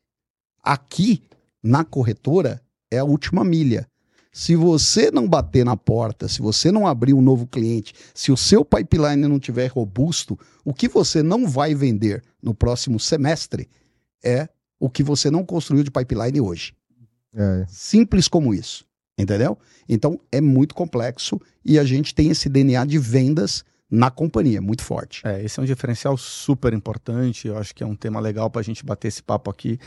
Aqui, na corretora, é a última milha. Se você não bater na porta, se você não abrir um novo cliente, se o seu pipeline não tiver robusto, o que você não vai vender no próximo semestre é o que você não construiu de pipeline hoje. é. Simples como isso. Entendeu? Então é muito complexo e a gente tem esse DNA de vendas na companhia, muito forte. É, esse é um diferencial super importante. Eu acho que é um tema legal para a gente bater esse papo aqui.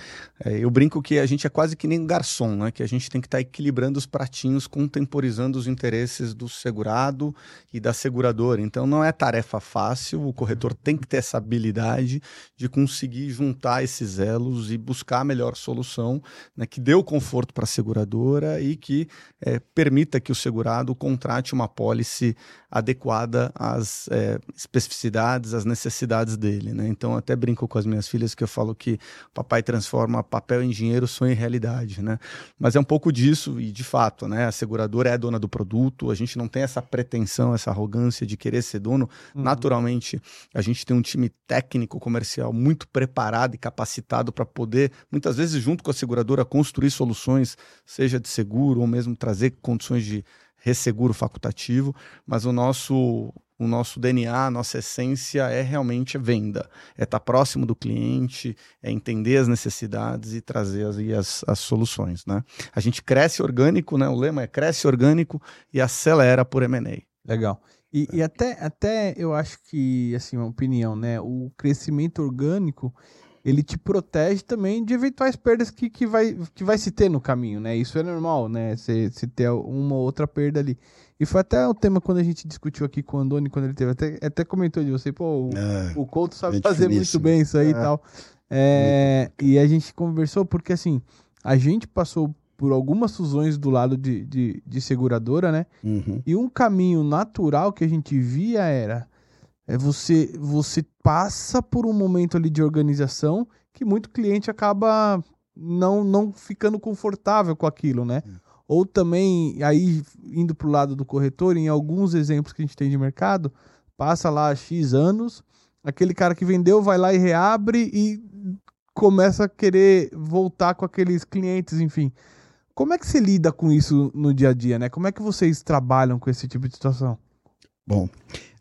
É, eu brinco que a gente é quase que nem um garçom, né? Que a gente tem que estar equilibrando os pratinhos, contemporizando os interesses do segurado e da seguradora. Então não é tarefa fácil. O corretor tem que ter essa habilidade de conseguir juntar esses elos e buscar a melhor solução, né? Que dê o conforto para a seguradora e que é, permita que o segurado contrate uma pólice adequada às é, especificidades, às necessidades dele. Né? Então, até brinco com as minhas filhas que eu falo que papai transforma papel em dinheiro, sonho em realidade. Né? Mas é um pouco disso, e de fato, né? a seguradora é dona do produto, a gente não tem essa pretensão, essa arrogância de querer ser dono. Uhum. Naturalmente, a gente tem um time técnico comercial muito preparado e capacitado para poder, muitas vezes, junto com a seguradora, construir soluções, seja de seguro ou mesmo trazer condições de resseguro facultativo, mas o nosso o nosso DNA, a nossa essência é realmente venda, é estar próximo do cliente, é entender as necessidades e trazer as, as, as soluções, né? A gente cresce orgânico, né? O lema é cresce orgânico e acelera por M&A. Legal. E, e até, até eu acho que, assim, uma opinião, né? O crescimento orgânico, ele te protege também de eventuais perdas que, que, vai, que vai se ter no caminho, né? Isso é normal, né? Se, se ter uma ou outra perda ali. E foi até o tema quando a gente discutiu aqui com o Andoni, quando ele teve. Até, até comentou de você, pô, o, É, o Couto sabe gente fazer muito bem isso aí e É. tal. É, e a gente conversou porque, assim, a gente passou por algumas fusões do lado de, de, de seguradora, né? uhum. E um caminho natural que a gente via era é você você passa por um momento ali de organização que muito cliente acaba não não ficando confortável com aquilo, né? Ou também aí indo pro lado do corretor, em alguns exemplos que a gente tem de mercado, passa lá X anos, aquele cara que vendeu vai lá e reabre e começa a querer voltar com aqueles clientes, enfim. Como é que você lida com isso no dia a dia, né? Como é que vocês trabalham com esse tipo de situação? Bom,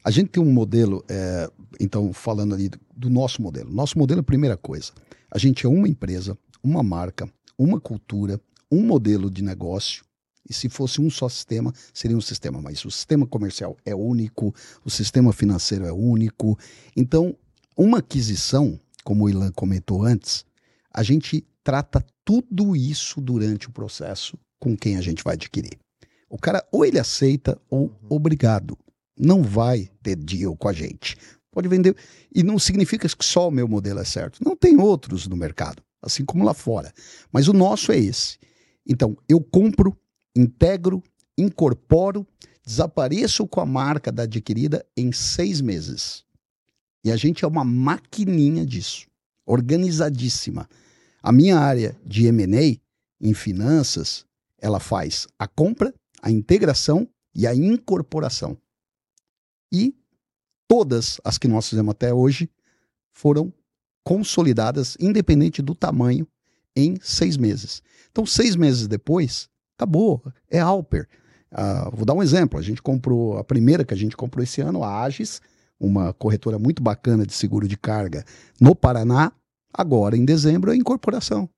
a gente tem um modelo, é, então, falando ali do, do nosso modelo. Nosso modelo é a primeira coisa. A gente é uma empresa, uma marca, uma cultura, um modelo de negócio. E se fosse um só sistema, seria um sistema. Mas o sistema comercial é único, o sistema financeiro é único. Então, uma aquisição, como o Ilan comentou antes, a gente trata tudo isso durante o processo com quem a gente vai adquirir. O cara ou ele aceita ou obrigado. Não vai ter deal com a gente. Pode vender. E não significa que só o meu modelo é certo. Não tem outros no mercado, assim como lá fora. Mas o nosso é esse. Então, eu compro, integro, incorporo, desapareço com a marca da adquirida em seis meses. E a gente é uma maquininha disso, organizadíssima. A minha área de M&A em finanças, ela faz a compra, a integração e a incorporação. E todas as que nós fizemos até hoje foram consolidadas, independente do tamanho, em seis meses. Então, seis meses depois, acabou, é Alper. Uh, vou dar um exemplo: a gente comprou, a primeira que a gente comprou esse ano, a Agis, uma corretora muito bacana de seguro de carga no Paraná. Agora, em dezembro, é incorporação.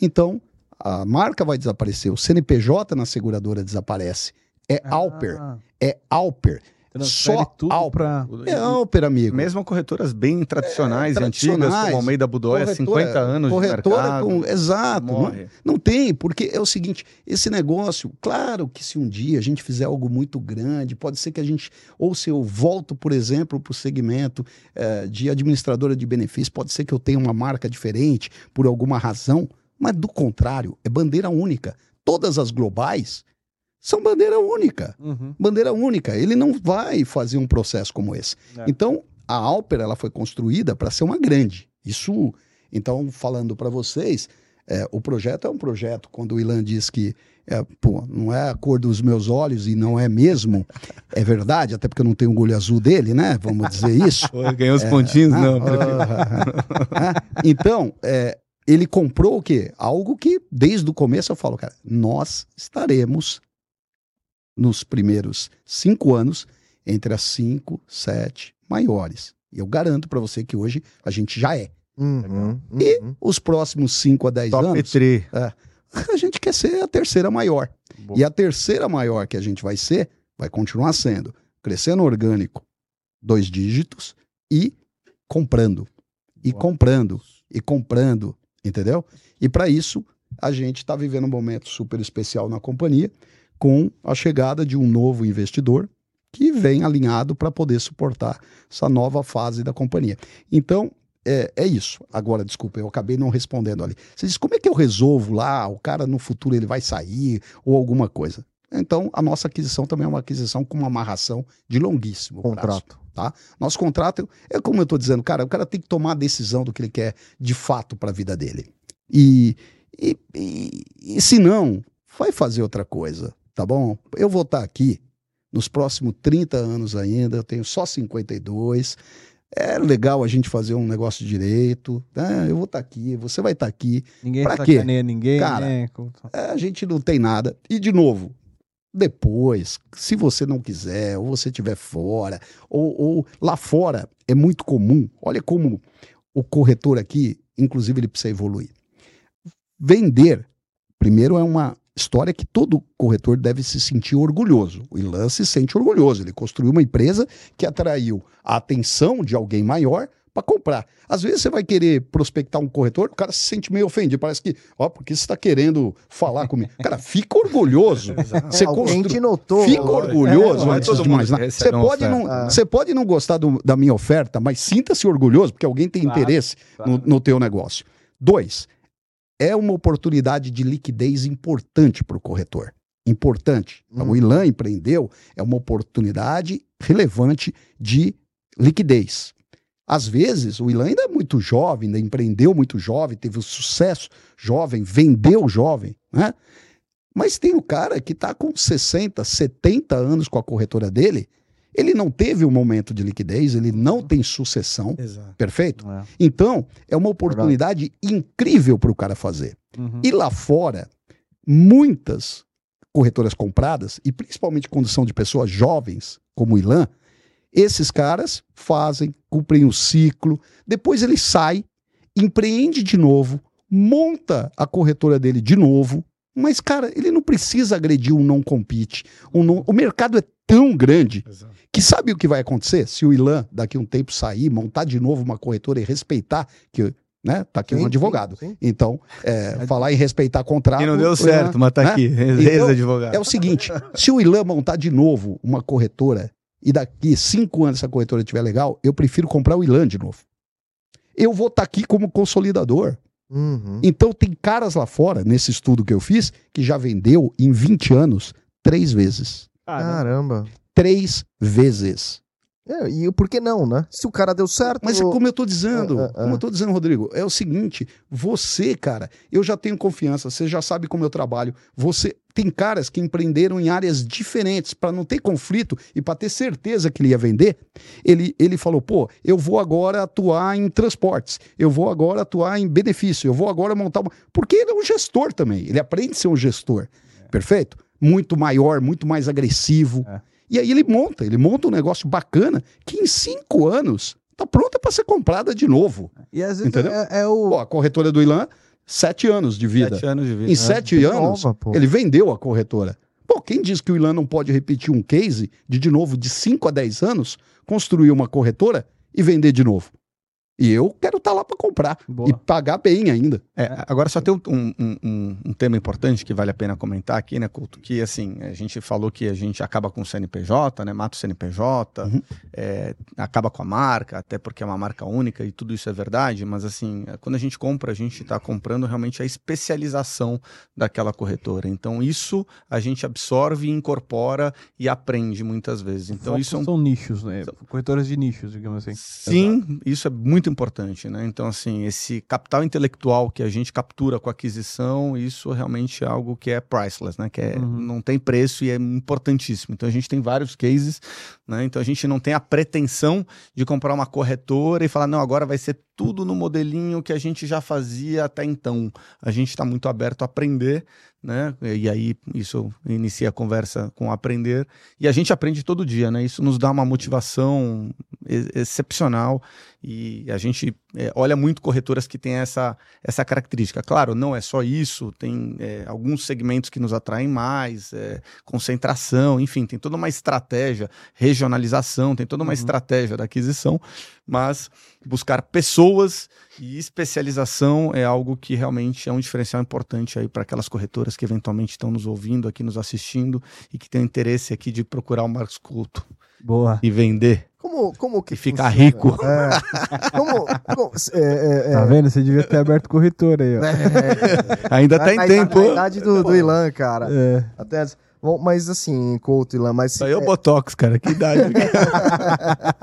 Então, a marca vai desaparecer, o CNPJ na seguradora desaparece. É ah. Alper. É Alper. Só tudo Alper. É Alper, amigo. Mesmo corretoras bem tradicionais é, tradicionais, antigas, como Almeida Budói, há 50 anos corretora de mercado. Com, exato. Não, não, tem, porque é o seguinte, esse negócio, claro que se um dia a gente fizer algo muito grande, pode ser que a gente, ou se eu volto, por exemplo, para o segmento é, de administradora de benefícios, pode ser que eu tenha uma marca diferente por alguma razão, mas do contrário, é bandeira única. Todas as globais são bandeira única. Uhum. Bandeira única. Ele não vai fazer um processo como esse. É. Então, a Alper ela foi construída para ser uma grande. Isso, então, falando para vocês, é, o projeto é um projeto. Quando o Ilan diz que é, pô, não é a cor dos meus olhos e não é mesmo, (laughs) é verdade, até porque eu não tenho o olho azul dele, né? Vamos dizer isso. (laughs) Ganhou os é, pontinhos, não. não (laughs) então, é, ele comprou o quê? Algo que, desde o começo, eu falo, cara, nós estaremos nos primeiros cinco anos entre as cinco, sete maiores. E eu garanto para você que hoje a gente já é. Uhum, uhum. E os próximos cinco a dez anos. É, a gente quer ser a terceira maior. Boa. E a terceira maior que a gente vai ser, vai continuar sendo crescendo orgânico, dois dígitos, e comprando. E Boa. comprando. E comprando. Entendeu? E para isso, a gente está vivendo um momento super especial na companhia, com a chegada de um novo investidor que vem alinhado para poder suportar essa nova fase da companhia. Então, é, é, isso. Agora, desculpa, eu acabei não respondendo ali. Você diz, como é que eu resolvo lá? O cara no futuro ele vai sair ou alguma coisa. Então, a nossa aquisição também é uma aquisição com uma amarração de longuíssimo contrato. Prazo, tá? Nosso contrato é como eu estou dizendo, cara, o cara tem que tomar a decisão do que ele quer de fato para a vida dele. E, e, e, e se não, vai fazer outra coisa tá bom? Eu vou estar aqui nos próximos 30 anos ainda, eu tenho só 52. É legal a gente fazer um negócio direito. Né? Eu vou estar aqui, você vai estar aqui. Ninguém pra quê? ninguém. Cara, né? É, a gente não tem nada. E, de novo, depois, se você não quiser, ou você estiver fora, ou, ou lá fora, é muito comum. Olha como o corretor aqui, inclusive, ele precisa evoluir. Vender, primeiro, é uma história que todo corretor deve se sentir orgulhoso. O Ilan se sente orgulhoso. Ele construiu uma empresa que atraiu a atenção de alguém maior para comprar. Às vezes você vai querer prospectar um corretor, o cara se sente meio ofendido, parece que, ó, porque você está querendo falar comigo. Cara, fica orgulhoso. (laughs) você Alguém te notou. Fica orgulhoso é, antes de mais nada. Você pode, não, ah. você pode não gostar do, da minha oferta, mas sinta-se orgulhoso, porque alguém tem claro, interesse claro. No, no teu negócio. Dois, é uma oportunidade de liquidez importante para o corretor. Importante. Então, uhum. O Ilan empreendeu, é uma oportunidade relevante de liquidez. Às vezes, o Ilan ainda é muito jovem, ainda empreendeu muito jovem, teve um sucesso jovem, vendeu jovem, né? Mas tem o cara que está com 60, 70 anos com a corretora dele ele não teve um momento de liquidez, ele não uhum. tem sucessão. Exato. Perfeito? É. Então, é uma oportunidade incrível para o cara fazer. Uhum. E lá fora, muitas corretoras compradas, e principalmente condição de pessoas jovens, como o Ilan, esses caras fazem, cumprem o ciclo, depois ele sai, empreende de novo, monta a corretora dele de novo, mas, cara, ele não precisa agredir um não compete. Um não... O mercado é tão grande Exato. que sabe o que vai acontecer? Se o Ilan, daqui a um tempo, sair, montar de novo uma corretora e respeitar que né? Tá aqui Sim, um advogado. sim, sim. Então, é, falar em respeitar contrato. E não deu certo, mas tá né? aqui. (laughs) Então, Ex-advogado. É o seguinte: se o Ilan montar de novo uma corretora e daqui cinco anos essa corretora estiver legal, eu prefiro comprar o Ilan de novo. Eu vou estar aqui como consolidador. Uhum. Então tem caras lá fora, nesse estudo que eu fiz, que já vendeu em 20 anos três vezes. Caramba. Três vezes. É, e por que não, né? Se o cara deu certo. Mas como eu tô dizendo, Ah, ah, ah. como eu tô dizendo, Rodrigo, é o seguinte, você, cara, eu já tenho confiança, você já sabe como eu trabalho. Você tem caras que empreenderam em áreas diferentes para não ter conflito e para ter certeza que ele ia vender. Ele, ele falou: "Pô, eu vou agora atuar em transportes, eu vou agora atuar em benefício, eu vou agora montar uma... porque ele é um gestor também, ele aprende a ser um gestor. Perfeito? Muito maior, muito mais agressivo. É. E aí ele monta, ele monta um negócio bacana que em cinco anos tá pronta para ser comprada de novo. E às vezes Entendeu? é, é o. Pô, a corretora do Ilan, sete anos de vida. Sete anos de vida. Em sete anos, nova, ele vendeu a corretora. Pô, quem diz que o Ilan não pode repetir um case de, de novo, de 5 a 10 anos, construir uma corretora e vender de novo? E eu quero estar lá para comprar Boa. e pagar bem ainda. É, agora só tem um, um- um- um tema importante que vale a pena comentar aqui, né, Couto? Que assim, a gente falou que a gente acaba com o CNPJ, né? Mata o CNPJ, Uhum. é, acaba com a marca, até porque é uma marca única e tudo isso é verdade, mas assim, quando a gente compra, a gente está comprando realmente a especialização daquela corretora. Então, isso a gente absorve, incorpora e aprende muitas vezes. Então, Focos isso é um são nichos, né? Corretoras de nichos, digamos assim. Sim, isso é muito importante, né? Então, assim, esse capital intelectual que a gente captura com aquisição, isso realmente é algo que é priceless, né? Que é, Uhum. não tem preço e é importantíssimo. Então, a gente tem vários cases, né? Então, a gente não tem a pretensão de comprar uma corretora e falar, não, agora vai ser tudo no modelinho que a gente já fazia até então. A gente está muito aberto a aprender, né? E aí, isso inicia a conversa com aprender. E a gente aprende todo dia, né? Isso nos dá uma motivação ex- excepcional e a gente é, olha muito corretoras que têm essa, essa característica. Claro, não é só isso, tem é, alguns segmentos que nos atraem mais, é, concentração, enfim, tem toda uma estratégia, regionalização, tem toda uma Uhum. estratégia da aquisição, mas buscar pessoas e especialização é algo que realmente é um diferencial importante aí para aquelas corretoras que eventualmente estão nos ouvindo aqui, nos assistindo e que têm interesse aqui de procurar o Marcos Couto Boa. e vender Como, como que e ficar funciona? rico. É. Como, como- é, é, Tá é. vendo? Você devia ter aberto corretora aí, ó. (laughs) Ainda Na- tem na- tempo. Na idade do, do Ilan, cara. É. Até, bom, mas assim, Couto, Ilan, mas Isso aí é o Botox, cara. Que idade. (laughs)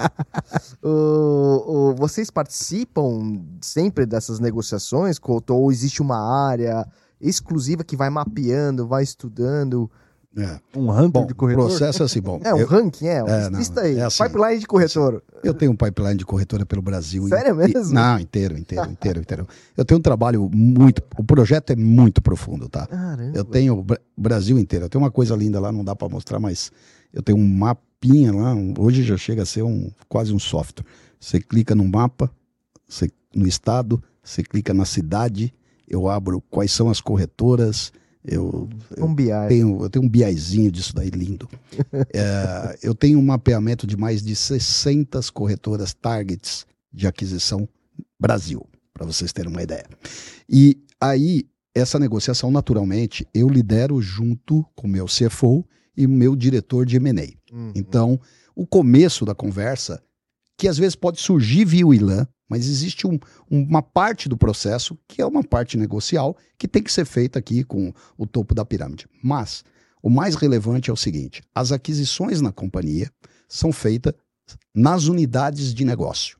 o, o- vocês participam sempre dessas negociações, Couto? Ou existe uma área exclusiva que vai mapeando, vai estudando? É. Um hunter Bom, de o corretor. processo é assim, bom. (laughs) É um eu, ranking, é? É, não, Lista aí. é assim. Pipeline de corretor. eu tenho um pipeline de corretora pelo Brasil. Sério e- mesmo? não, inteiro, inteiro, inteiro, inteiro. Eu tenho um trabalho muito. O projeto é muito profundo, tá? Caramba. Eu tenho o Bra- Brasil inteiro. Eu tenho uma coisa linda lá, não dá para mostrar, mas eu tenho um mapinha lá. um- hoje já chega a ser um quase um software. Você clica no mapa, você, no estado, você clica na cidade, eu abro quais são as corretoras, eu, Um BI. tenho, eu tenho um biaizinho disso daí lindo. (laughs) É, eu tenho um mapeamento de mais de 60 corretoras targets de aquisição Brasil, para vocês terem uma ideia. E aí, essa negociação, naturalmente, eu lidero junto com o meu CFO e o meu diretor de M&A. Uhum. Então, o começo da conversa, que às vezes pode surgir via o ILAN, mas existe um- uma parte do processo que é uma parte negocial que tem que ser feita aqui com o topo da pirâmide. Mas o mais relevante é o seguinte: as aquisições na companhia são feitas nas unidades de negócio.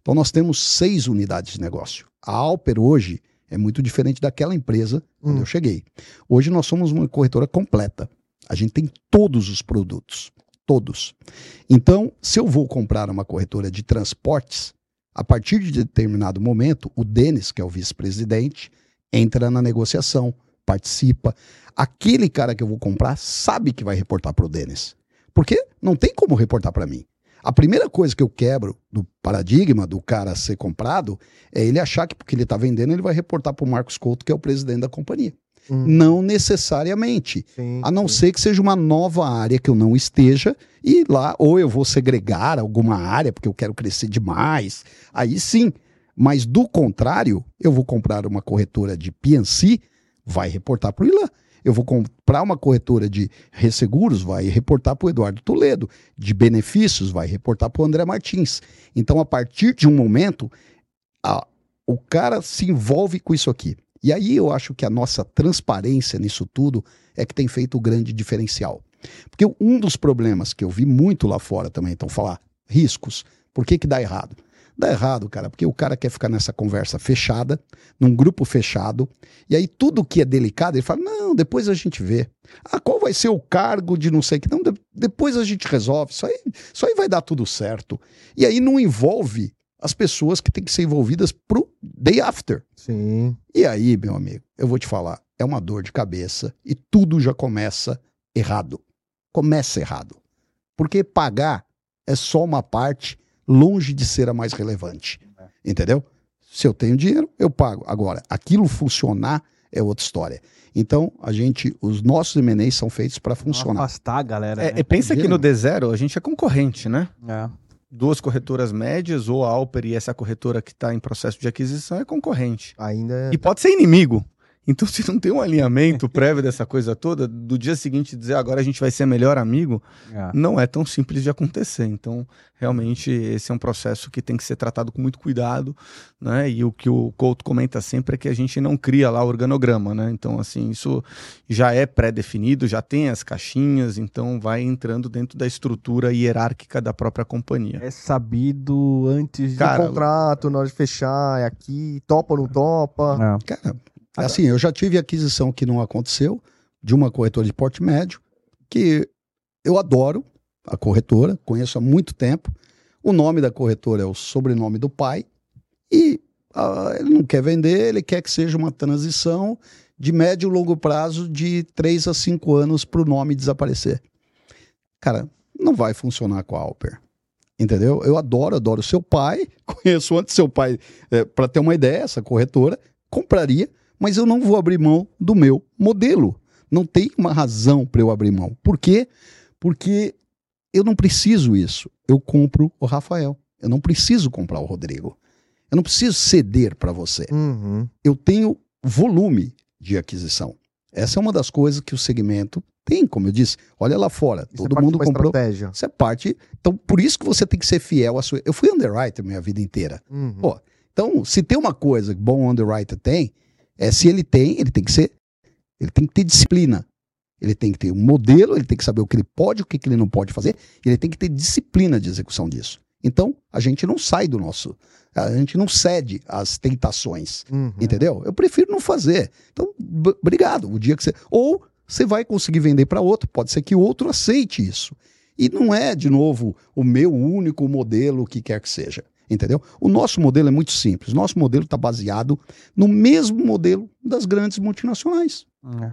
Então nós temos seis unidades de negócio. A Alper hoje é muito diferente daquela empresa quando Hum. eu cheguei. Hoje nós somos uma corretora completa. A gente tem todos os produtos, todos. Então, se eu vou comprar uma corretora de transportes, a partir de determinado momento, o Denis, que é o vice-presidente, entra na negociação, participa. Aquele cara que eu vou comprar sabe que vai reportar para o Denis. Porque não tem como reportar para mim. A primeira coisa que eu quebro do paradigma do cara ser comprado é ele achar que porque ele está vendendo, ele vai reportar para o Marcos Couto, que é o presidente da companhia. Hum, Não necessariamente. sim, A não sim. ser que seja uma nova área que eu não esteja, e lá ou eu vou segregar alguma área, porque eu quero crescer demais, aí sim. Mas do contrário, eu vou comprar uma corretora de PNC, vai reportar para o Ilan. Eu vou comprar uma corretora de resseguros, vai reportar para o Eduardo Toledo. De benefícios, vai reportar para o André Martins. Então, a partir de um momento, a, o cara se envolve com isso aqui. E aí eu acho que a nossa transparência nisso tudo é que tem feito o grande diferencial. Porque um dos problemas que eu vi muito lá fora também, então falar riscos, por que que dá errado? Dá errado, cara, porque o cara quer ficar nessa conversa fechada, num grupo fechado, e aí tudo que é delicado, ele fala: não, depois a gente vê. Ah, qual vai ser o cargo de não sei o que? Não, de depois a gente resolve. Isso aí, isso aí vai dar tudo certo. E aí não envolve as pessoas que têm que ser envolvidas pro day after. Sim. E aí, meu amigo, eu vou te falar, é uma dor de cabeça e tudo já começa errado. Começa errado. Porque pagar é só uma parte longe de ser a mais relevante. Entendeu? Se eu tenho dinheiro, eu pago. Agora, aquilo funcionar é outra história. Então, a gente, os nossos M&As são feitos para funcionar. Afastar a galera. É, né? e pensa que no D0 a gente é concorrente, né? É. Duas corretoras médias, ou a Alper e essa corretora que está em processo de aquisição é concorrente. Ainda. E pode ser inimigo. Então, se não tem um alinhamento (laughs) prévio dessa coisa toda, do dia seguinte dizer agora a gente vai ser melhor amigo, É. não é tão simples de acontecer. Então, realmente, esse é um processo que tem que ser tratado com muito cuidado, né? E o que o Couto comenta sempre é que a gente não cria lá o organograma, né? Então, assim, isso já é pré-definido, já tem as caixinhas, então vai entrando dentro da estrutura hierárquica da própria companhia. É sabido antes de. Cara, o contrato, na hora de fechar, é aqui, topa ou não topa. É. Cara, assim, eu já tive aquisição que não aconteceu de uma corretora de porte médio, que eu adoro a corretora, conheço há muito tempo. O nome da corretora é o sobrenome do pai e ah, ele não quer vender, ele quer que seja uma transição de médio e longo prazo de 3 a 5 anos para o nome desaparecer. Cara, não vai funcionar com a Alper. Entendeu? Eu adoro, adoro seu pai, (laughs) conheço antes seu pai, para ter uma ideia, essa corretora, compraria, mas eu não vou abrir mão do meu modelo. Não tem uma razão para eu abrir mão. Por quê? Porque eu não preciso isso. Eu compro o Rafael. Eu não preciso comprar o Rodrigo. Eu não preciso ceder para você. Uhum. Eu tenho volume de aquisição. Essa é uma das coisas que o segmento tem, como eu disse. Olha lá fora, Isso é todo parte mundo comprou. estratégia. Isso é parte. Então, por isso que você tem que ser fiel à sua. Eu fui underwriter minha vida inteira. Uhum. Pô, Então, se tem uma coisa que bom underwriter tem, é se ele tem, ele tem que ser. Ele tem que ter disciplina. Ele tem que ter um modelo, ele tem que saber o que ele pode, o que ele não pode fazer, e ele tem que ter disciplina de execução disso. Então, a gente não sai do nosso. A gente não cede às tentações. Uhum. Entendeu? Eu prefiro não fazer. Então, obrigado. O dia que você. Ou você vai conseguir vender para outro, pode ser que o outro aceite isso. E não é, de novo, o meu único modelo, o que quer que seja. Entendeu? O nosso modelo é muito simples. Nosso modelo está baseado no mesmo modelo das grandes multinacionais. É.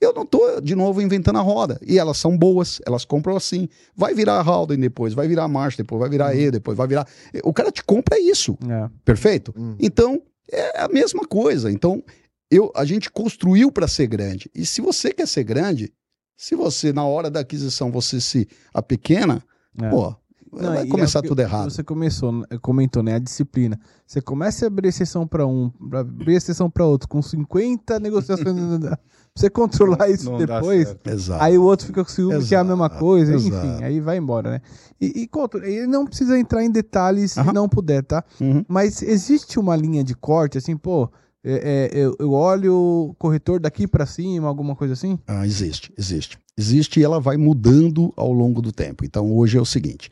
Eu não estou, de novo, inventando a roda. E elas são boas, elas compram assim. Vai virar a Halden depois, vai virar a March depois, vai virar a E depois, vai virar. O cara te compra isso. É. Perfeito? Hum. Então, é a mesma coisa. Então, eu, a gente construiu para ser grande. E se você quer ser grande, se você, na hora da aquisição, você se apequena, É. pô, Não, vai começar é que tudo errado. Você começou, comentou, né? A disciplina. Você começa a abrir exceção para um, pra abrir exceção para outro, com 50 negociações. (laughs) pra você controlar isso Não dá depois. Exato. Aí o outro fica com ciúme, que é a mesma Exato, coisa, exato. enfim, aí vai embora, né? E, e Couto, ele não precisa entrar em detalhes se não puder, tá? Uhum. Mas existe uma linha de corte, assim, pô, é, é, eu, eu olho o corretor daqui pra cima, alguma coisa assim? Ah, existe, existe. Existe e ela vai mudando ao longo do tempo. Então, hoje é o seguinte: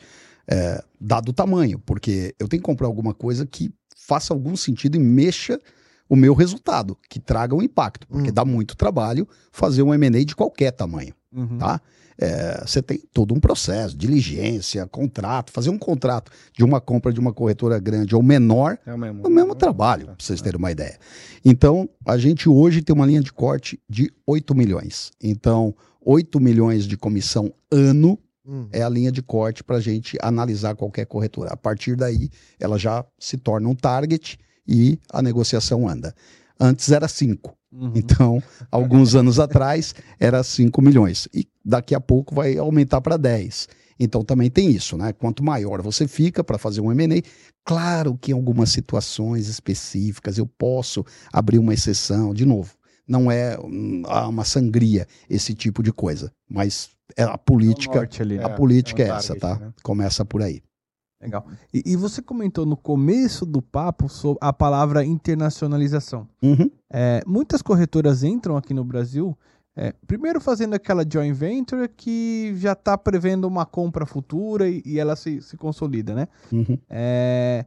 é, dado o tamanho, porque eu tenho que comprar alguma coisa que faça algum sentido e mexa o meu resultado, que traga um impacto, porque Hum. dá muito trabalho fazer um M&A de qualquer tamanho. Uhum. tá? É, você tem todo um processo, diligência, contrato, fazer um contrato de uma compra de uma corretora grande ou menor, É o mesmo. é o mesmo trabalho, para vocês terem uma ideia. Então, a gente hoje tem uma linha de corte de 8 milhões. Então, 8 milhões de comissão ano Uhum. é a linha de corte para a gente analisar qualquer corretora. A partir daí, ela já se torna um target e a negociação anda. Antes era 5. Uhum. Então, alguns anos atrás, era 5 milhões. E daqui a pouco vai aumentar para 10. Então também tem isso, né? Quanto maior você fica para fazer um M&A, claro que em algumas situações específicas eu posso abrir uma exceção, de novo, não é hum, uma sangria esse tipo de coisa, mas é a política, ali, né? a política é é, essa, tá? né? Começa por aí. Legal. E, e você comentou no começo do papo sobre a palavra internacionalização. Uhum. É, muitas corretoras entram aqui no Brasil, é, primeiro fazendo aquela joint venture que já está prevendo uma compra futura e, e ela se, se consolida, né? Uhum. É,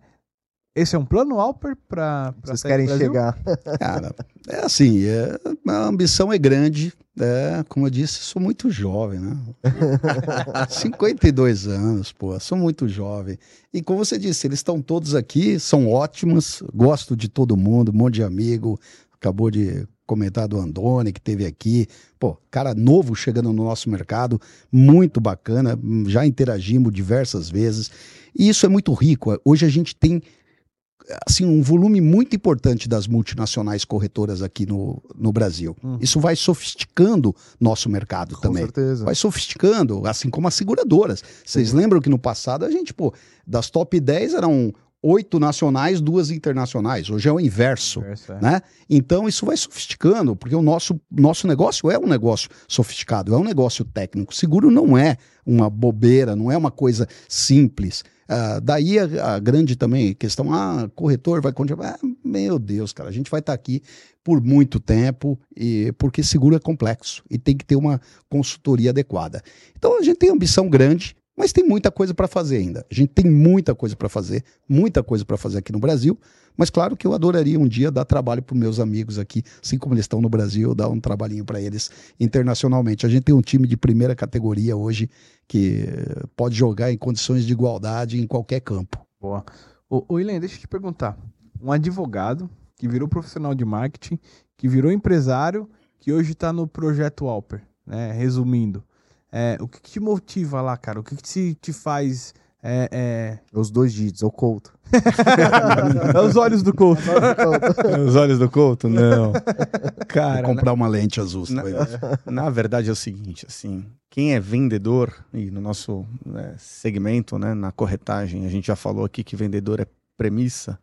esse é um plano, Alper, para Vocês querem chegar. (laughs) Cara, é assim, é, a ambição é grande, é, como eu disse, sou muito jovem, né? (laughs) 52 anos, pô, sou muito jovem. E como você disse, eles estão todos aqui, são ótimos, gosto de todo mundo, um monte de amigo, acabou de comentar do Andone, que teve aqui, pô, cara novo chegando no nosso mercado, muito bacana, já interagimos diversas vezes, e isso é muito rico, hoje a gente tem assim, um volume muito importante das multinacionais corretoras aqui no, no Brasil. Uhum. Isso vai sofisticando nosso mercado Com também. certeza. Vai sofisticando, assim como as seguradoras. Vocês lembram que no passado a gente, pô, das top 10 eram oito nacionais, duas internacionais. Hoje é o inverso. É. Né? Então isso vai sofisticando, porque o nosso, nosso negócio é um negócio sofisticado, é um negócio técnico. Seguro não é uma bobeira, não é uma coisa simples. Ah, daí a, a grande também questão, ah, corretor vai continuar. Ah, meu Deus, cara, a gente vai estar aqui por muito tempo, e porque seguro é complexo e tem que ter uma consultoria adequada. Então a gente tem ambição grande, mas tem muita coisa para fazer ainda. A gente tem muita coisa para fazer, muita coisa para fazer aqui no Brasil. Mas claro que eu adoraria um dia dar trabalho para meus amigos aqui, assim como eles estão no Brasil, dar um trabalhinho para eles internacionalmente. A gente tem um time de primeira categoria hoje que pode jogar em condições de igualdade em qualquer campo. Boa. Ô, ô Ilene, deixa eu te perguntar. Um advogado que virou profissional de marketing, que virou empresário, que hoje está no projeto Alper, né? Resumindo. É, o que, que te motiva lá, cara? O que, que te, te faz. É, Os dois dígitos, o Couto. é... é os olhos do Couto. Os olhos do Couto? Não. Vou Cara, comprar uma lente azul. na-. Na verdade é o seguinte, assim, quem é vendedor, e no nosso né, segmento, né, na corretagem, a gente já falou aqui que vendedor é premissa,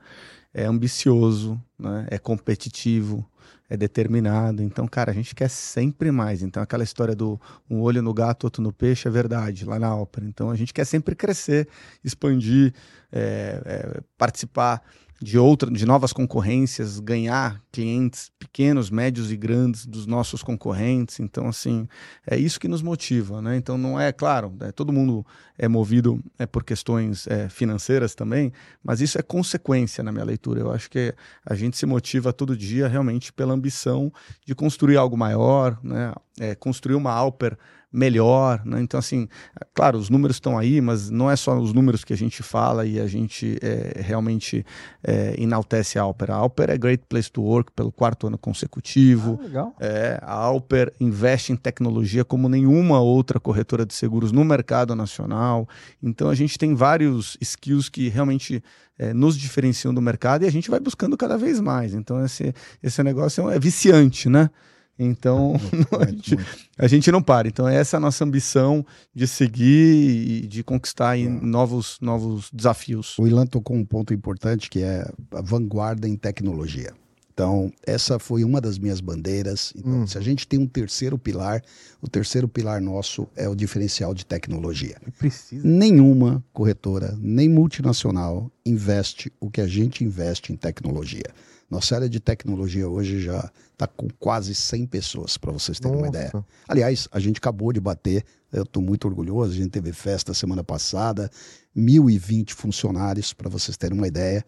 é ambicioso, né, é competitivo, é determinado. Então, cara, a gente quer sempre mais. Então, aquela história do um olho no gato, outro no peixe é verdade, lá na ópera. Então, a gente quer sempre crescer, expandir, é, é, participar de outra, de novas concorrências, ganhar clientes pequenos, médios e grandes dos nossos concorrentes. Então, assim, é isso que nos motiva, né? Então, não é claro, né, todo mundo é movido é, por questões é, financeiras também, mas isso é consequência na minha leitura. Eu acho que a gente se motiva todo dia realmente pela ambição de construir algo maior, né? É, construir uma Alper melhor, né? Então, assim, claro, os números estão aí, mas não é só os números que a gente fala e a gente é, realmente é, enaltece a Alper. A Alper é Great Place to Work pelo quarto ano consecutivo. Ah, legal. É, a Alper investe em tecnologia como nenhuma outra corretora de seguros no mercado nacional. Então a gente tem vários skills que realmente é, nos diferenciam do mercado e a gente vai buscando cada vez mais. Então esse, esse negócio é, é viciante, né? Então (laughs) a, gente, a gente não para. Então essa é a nossa ambição de seguir e de conquistar novos, novos desafios. O Ilan tocou um ponto importante que é a vanguarda em tecnologia. Então, essa foi uma das minhas bandeiras. Então, Hum. se a gente tem um terceiro pilar, o terceiro pilar nosso é o diferencial de tecnologia. Precisa. Nenhuma corretora, nem multinacional, investe o que a gente investe em tecnologia. Nossa área de tecnologia hoje já está com quase 100 pessoas, para vocês terem uma ideia. Nossa. Aliás, a gente acabou de bater, eu estou muito orgulhoso, a gente teve festa semana passada, 1.020 funcionários, para vocês terem uma ideia,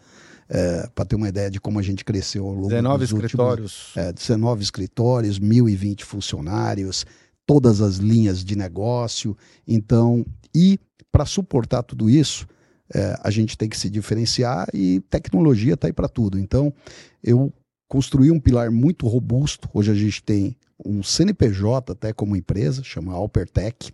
para ter uma ideia de como a gente cresceu ao longo 19 dos últimos escritórios. é, 19 escritórios, 1.020 funcionários, todas as linhas de negócio. Então, e para suportar tudo isso, é, a gente tem que se diferenciar e tecnologia está aí para tudo. Então, eu construí um pilar muito robusto. Hoje a gente tem um CNPJ até como empresa, chama Alpertech,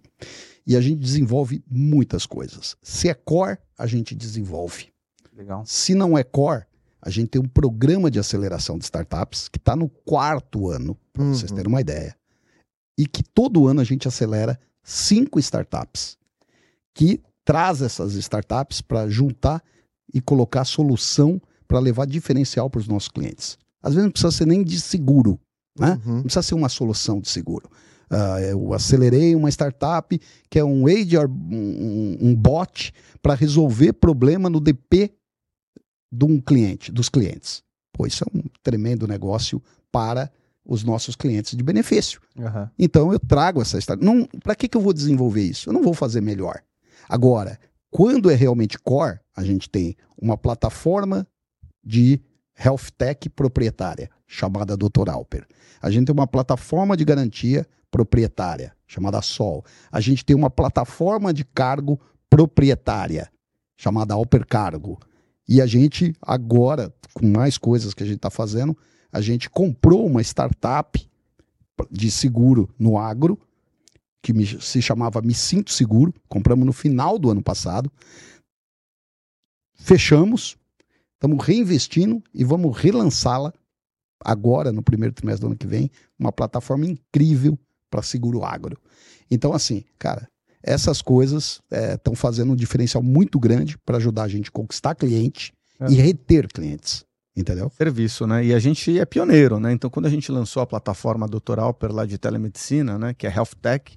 e a gente desenvolve muitas coisas. Se é core, a gente desenvolve. Legal. Se não é core, a gente tem um programa de aceleração de startups que está no quarto ano, para vocês Uhum. terem uma ideia. E que todo ano a gente acelera cinco startups que traz essas startups para juntar e colocar solução para levar diferencial para os nossos clientes. Às vezes não precisa ser nem de seguro, né? Uhum. Não precisa ser uma solução de seguro. Ah, eu acelerei uma startup que é um HR, um, um bot para resolver problema no DP de um cliente, dos clientes. Pô, isso é um tremendo negócio para os nossos clientes de benefício. Aham. Então eu trago essa. Não, para que, que eu vou desenvolver isso? Eu não vou fazer melhor. Agora, quando é realmente core, a gente tem uma plataforma de health tech proprietária, chamada Dr. Alper. A gente tem uma plataforma de garantia proprietária, chamada Sol. A gente tem uma plataforma de cargo proprietária, chamada Alper Cargo. E a gente, agora, com mais coisas que a gente está fazendo, a gente comprou uma startup de seguro no agro, que me- se chamava Me Sinto Seguro. Compramos no final do ano passado. Fechamos, estamos reinvestindo e vamos relançá-la agora, no primeiro trimestre do ano que vem, uma plataforma incrível para seguro agro. Então, assim, cara, essas coisas estão fazendo um diferencial muito grande para ajudar a gente a conquistar cliente É. e reter clientes. Entendeu? serviço, né? E a gente é pioneiro, né? Então, quando a gente lançou a plataforma Dr. Alper lá de telemedicina, né? Que é Health Tech,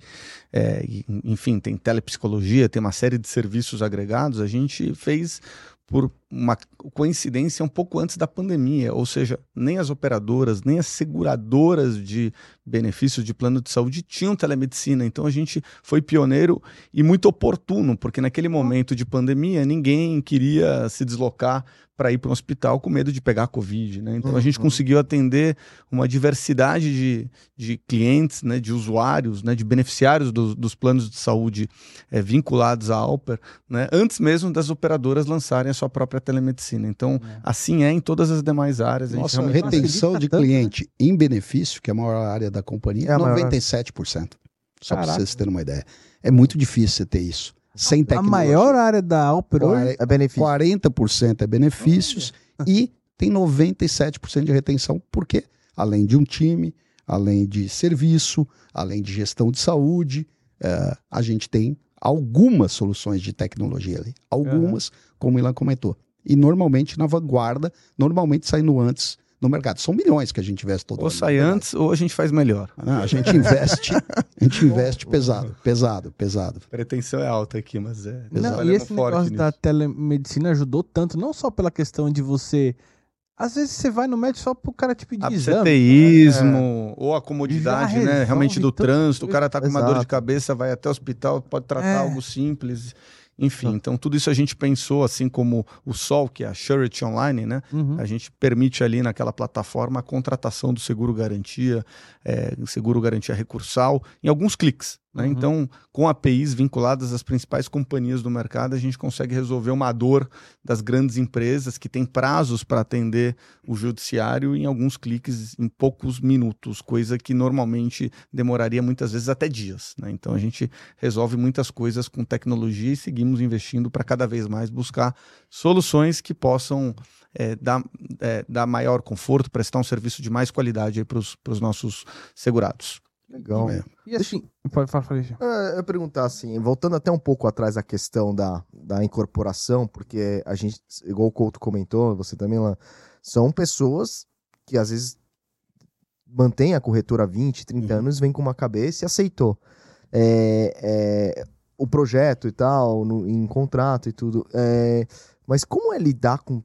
é, enfim, tem telepsicologia, tem uma série de serviços agregados, a gente fez por uma coincidência um pouco antes da pandemia, ou seja, nem as operadoras, nem as seguradoras de benefícios de plano de saúde tinham telemedicina. Então a gente foi pioneiro e muito oportuno, porque naquele momento de pandemia ninguém queria se deslocar para ir para um hospital com medo de pegar Covid. Né? Então a gente Uhum. conseguiu atender uma diversidade de, de clientes, né, de usuários, né, de beneficiários do- dos planos de saúde eh, vinculados à Alper, né, antes mesmo das operadoras lançarem a sua própria telemedicina. Então, assim é em todas as demais áreas. A gente Nossa realmente retenção de tanto, né? cliente em benefício, que é a maior área da companhia, É a maior. 97%. Só para vocês terem uma ideia. É muito difícil você ter isso. Sem A tecnologia. maior área da Alper hoje É benefício. 40% é benefícios e tem 97% de retenção, porque além de um time, além de serviço, além de gestão de saúde, eh, a gente tem algumas soluções de tecnologia ali. Algumas, como o Ilan comentou. E normalmente na vanguarda, normalmente saindo antes no mercado. São milhões que a gente investe todo ou ano. sai na verdade. antes ou a gente faz melhor. Não, a gente investe, a gente (laughs) investe pesado, pesado, pesado. A pretensão é alta aqui, mas é. Não, Exato. e esse negócio da telemedicina ajudou tanto, não só pela questão de você. Às vezes você vai no médico só pro cara te pedir exame. Absenteísmo, ou a comodidade, né? Realmente do trânsito, o cara tá com uma dor de Exato. cabeça, vai até o hospital, pode tratar É. algo simples. Enfim, então tudo isso a gente pensou, assim como o Sol, que é a Surety Online, né? Uhum. A gente permite ali naquela plataforma a contratação do seguro garantia, é, seguro garantia recursal, em alguns cliques. Né? Uhum. Então, com APIs vinculadas às principais companhias do mercado, a gente consegue resolver uma dor das grandes empresas que têm prazos para atender o judiciário em alguns cliques, em poucos minutos, coisa que normalmente demoraria muitas vezes até dias. Né? Então, a gente resolve muitas coisas com tecnologia e seguimos investindo para cada vez mais buscar soluções que possam é, dar, é, dar maior conforto, prestar um serviço de mais qualidade para os nossos segurados. Legal. É. E assim, pode falar, eu ia perguntar assim, voltando até um pouco atrás da questão da, da incorporação, porque a gente, igual o Couto comentou, você também lá, são pessoas que às vezes mantêm a corretora há 20, 30 Uhum. anos, vem com uma cabeça e aceitou. É, é, o projeto e tal, no- em contrato e tudo. é, mas como é lidar com,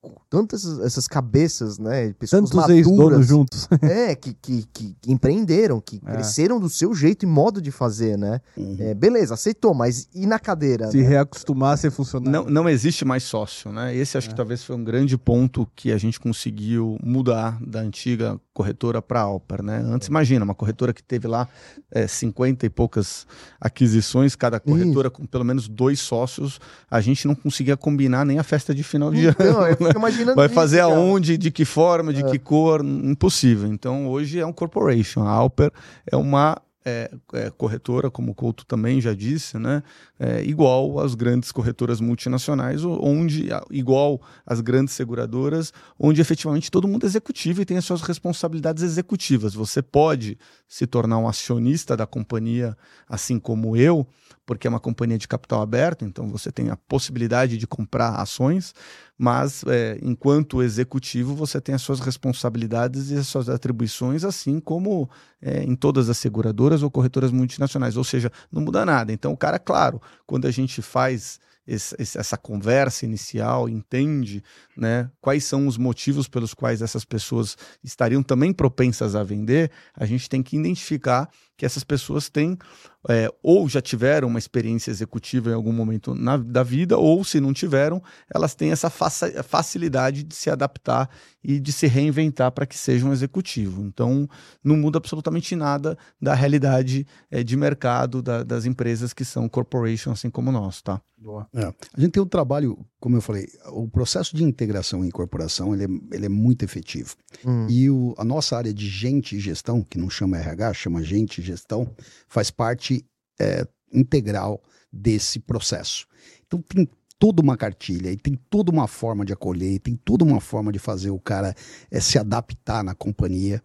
com tantas essas- cabeças, né? Pessoas Tantos ex-donos maduras, juntos. (laughs) é, que, que, que empreenderam, que É. cresceram do seu jeito e modo de fazer, né? Uhum. É, beleza, aceitou, mas e na cadeira? Se né? reacostumar a ser funcionário. Não, não existe mais sócio, né? Esse acho que talvez foi um grande ponto que a gente conseguiu mudar da antiga corretora para a Alper, né? Antes, imagina, uma corretora que teve lá é, 50 e poucas aquisições, cada corretora com pelo menos dois sócios, a gente não conseguia combinar nem a festa de final de ano. Não, eu né? Imaginando Vai fazer aonde, de que forma, de que cor, impossível. Então hoje é um corporation. A Alper é uma é, é, corretora, como o Couto também já disse, né? É, igual às grandes corretoras multinacionais, onde igual às grandes seguradoras, onde efetivamente todo mundo é executivo e tem as suas responsabilidades executivas. Você pode se tornar um acionista da companhia, assim como eu, porque é uma companhia de capital aberto, então você tem a possibilidade de comprar ações, mas é, enquanto executivo você tem as suas responsabilidades e as suas atribuições, assim como é, em todas as seguradoras ou corretoras multinacionais, ou seja, não muda nada. Então, o cara, claro, quando a gente faz esse, essa conversa inicial, entende né, quais são os motivos pelos quais essas pessoas estariam também propensas a vender, a gente tem que identificar que essas pessoas têm é, ou já tiveram uma experiência executiva em algum momento na, da vida, ou se não tiveram, elas têm essa facilidade de se adaptar e de se reinventar para que seja um executivo. Então, não muda absolutamente nada da realidade é, de mercado da, das empresas que são corporation, assim como nós, tá? É. A gente tem um trabalho, como eu falei, o processo de integração e incorporação ele é, ele é muito efetivo. Hum. E o, a nossa área de gente e gestão, que não chama RH, chama gente e gestão, faz parte é, integral desse processo. Então tem toda uma cartilha e tem toda uma forma de acolher, tem toda uma forma de fazer o cara é, se adaptar na companhia.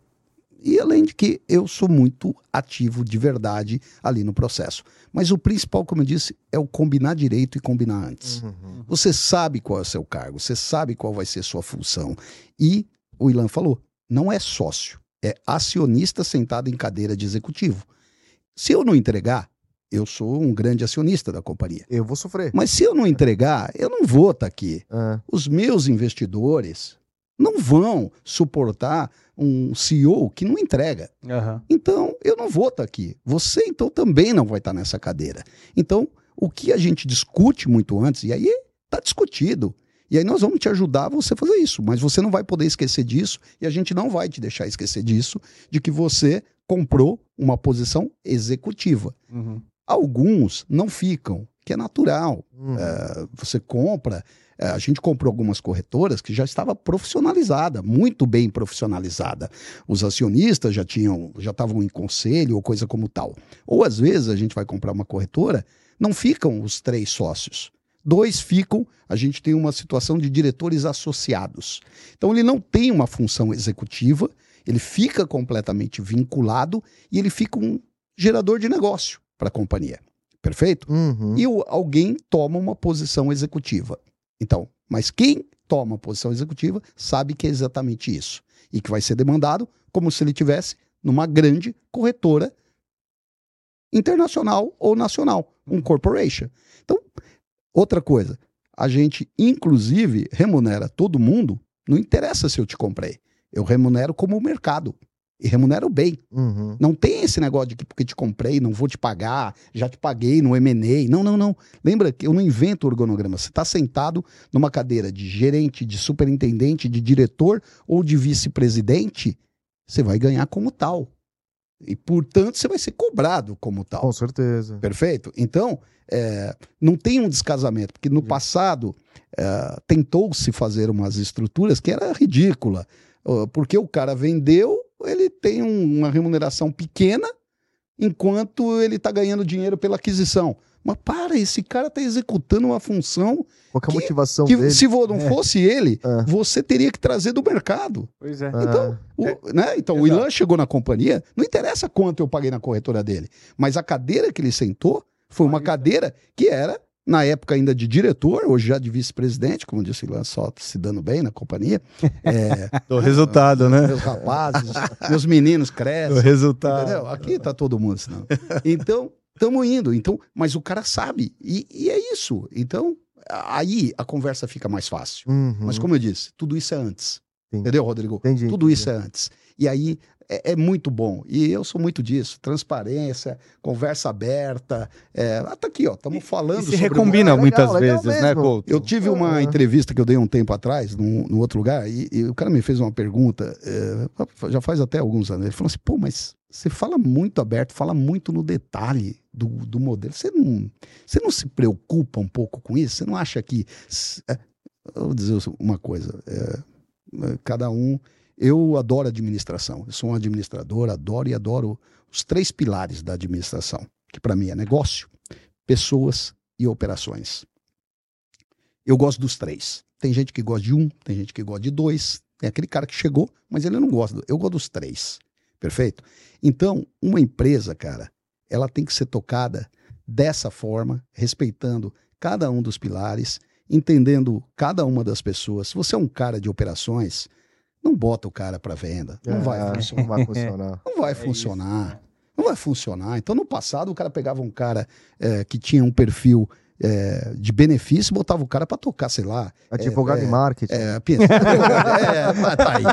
E além de que eu sou muito ativo de verdade ali no processo. Mas o principal, como eu disse, é o combinar direito e combinar antes. Uhum. Você sabe qual é o seu cargo, você sabe qual vai ser a sua função. E o Ilan falou: não é sócio, é acionista sentado em cadeira de executivo. Se eu não entregar, eu sou um grande acionista da companhia. Eu vou sofrer. Mas se eu não entregar, eu não vou estar tá aqui. Ah. Os meus investidores não vão suportar um CEO que não entrega. Uhum. Então, eu não vou estar tá aqui. Você, então, também não vai estar tá nessa cadeira. Então, o que a gente discute muito antes, e aí está discutido. E aí nós vamos te ajudar a você fazer isso. Mas você não vai poder esquecer disso, e a gente não vai te deixar esquecer disso, de que você comprou uma posição executiva. Uhum. Alguns não ficam, que é natural. Uhum. É, você compra. É, a gente comprou algumas corretoras que já estava profissionalizada, muito bem profissionalizada. Os acionistas já tinham, já estavam em conselho ou coisa como tal. Ou às vezes a gente vai comprar uma corretora, não ficam os três sócios. Dois ficam, a gente tem uma situação de diretores associados. Então ele não tem uma função executiva, ele fica completamente vinculado e ele fica um gerador de negócio para a companhia. Perfeito? Uhum. E o, alguém toma uma posição executiva. Então, mas quem toma a posição executiva sabe que é exatamente isso. E que vai ser demandado como se ele tivesse numa grande corretora internacional ou nacional, um corporation. Então, outra coisa, a gente inclusive remunera todo mundo, não interessa se eu te comprei. Eu remunero como o mercado. E remunero bem. Uhum. Não tem esse negócio de que porque te comprei, não vou te pagar, já te paguei no M&A. Não, não, não. Lembra que eu não invento organograma. Você está sentado numa cadeira de gerente, de superintendente, de diretor ou de vice-presidente, você vai ganhar como tal. E, portanto, você vai ser cobrado como tal. Com certeza. Perfeito? Então, é, não tem um descasamento, porque no passado é, tentou-se fazer umas estruturas que era ridícula porque o cara vendeu, ele tem um, uma remuneração pequena, enquanto ele está ganhando dinheiro pela aquisição. Mas para, esse cara está executando uma função. Qual é a motivação que, dele? Se não é. fosse ele, é. você teria que trazer do mercado. Pois é. Então, o, é. Né? então o Ilan chegou na companhia, não interessa quanto eu paguei na corretora dele, mas a cadeira que ele sentou foi uma cadeira que era na época ainda de diretor, hoje já de vice-presidente, como disse o só se dando bem na companhia. (laughs) É, o resultado, né? Meus rapazes, meus meninos crescem. O resultado. Entendeu? Aqui tá todo mundo, senão. Então, estamos indo. Então, mas o cara sabe. E, e, é isso. Então, aí a conversa fica mais fácil. Uhum. Mas como eu disse, tudo isso é antes. Entendi. Entendeu, Rodrigo? Entendi. Tudo isso é antes. E aí é, é, muito bom. E eu sou muito disso. Transparência, conversa aberta. É, ah, tá aqui, ó. Estamos falando. E se recombina muitas legal, vezes, legal né, Couto? Eu tive uma entrevista que eu dei um tempo atrás, num, num outro lugar, e, e, o cara me fez uma pergunta, é, já faz até alguns anos. Ele falou assim: pô, mas você fala muito aberto, fala muito no detalhe do, do modelo. Você não, você não se preocupa um pouco com isso? Você não acha que. É, eu vou dizer uma coisa. É, cada um eu adoro administração. Eu sou um administrador, adoro e adoro os três pilares da administração, que para mim é negócio, pessoas e operações. Eu gosto dos três. Tem gente que gosta de um, tem gente que gosta de dois. Tem aquele cara que chegou, mas ele não gosta. Eu gosto dos três. Perfeito? Então, uma empresa, cara, ela tem que ser tocada dessa forma, respeitando cada um dos pilares, entendendo cada uma das pessoas. Se você é um cara de operações, não bota o cara para venda. Não, É, vai funcionar. (laughs) não vai funcionar. Não vai funcionar. Não vai funcionar. Então, no passado, o cara pegava um cara é, que tinha um perfil é, de benefício botava o cara para tocar, sei lá. Advogado é, em marketing. É, pensa, (laughs) é, mas tá aí.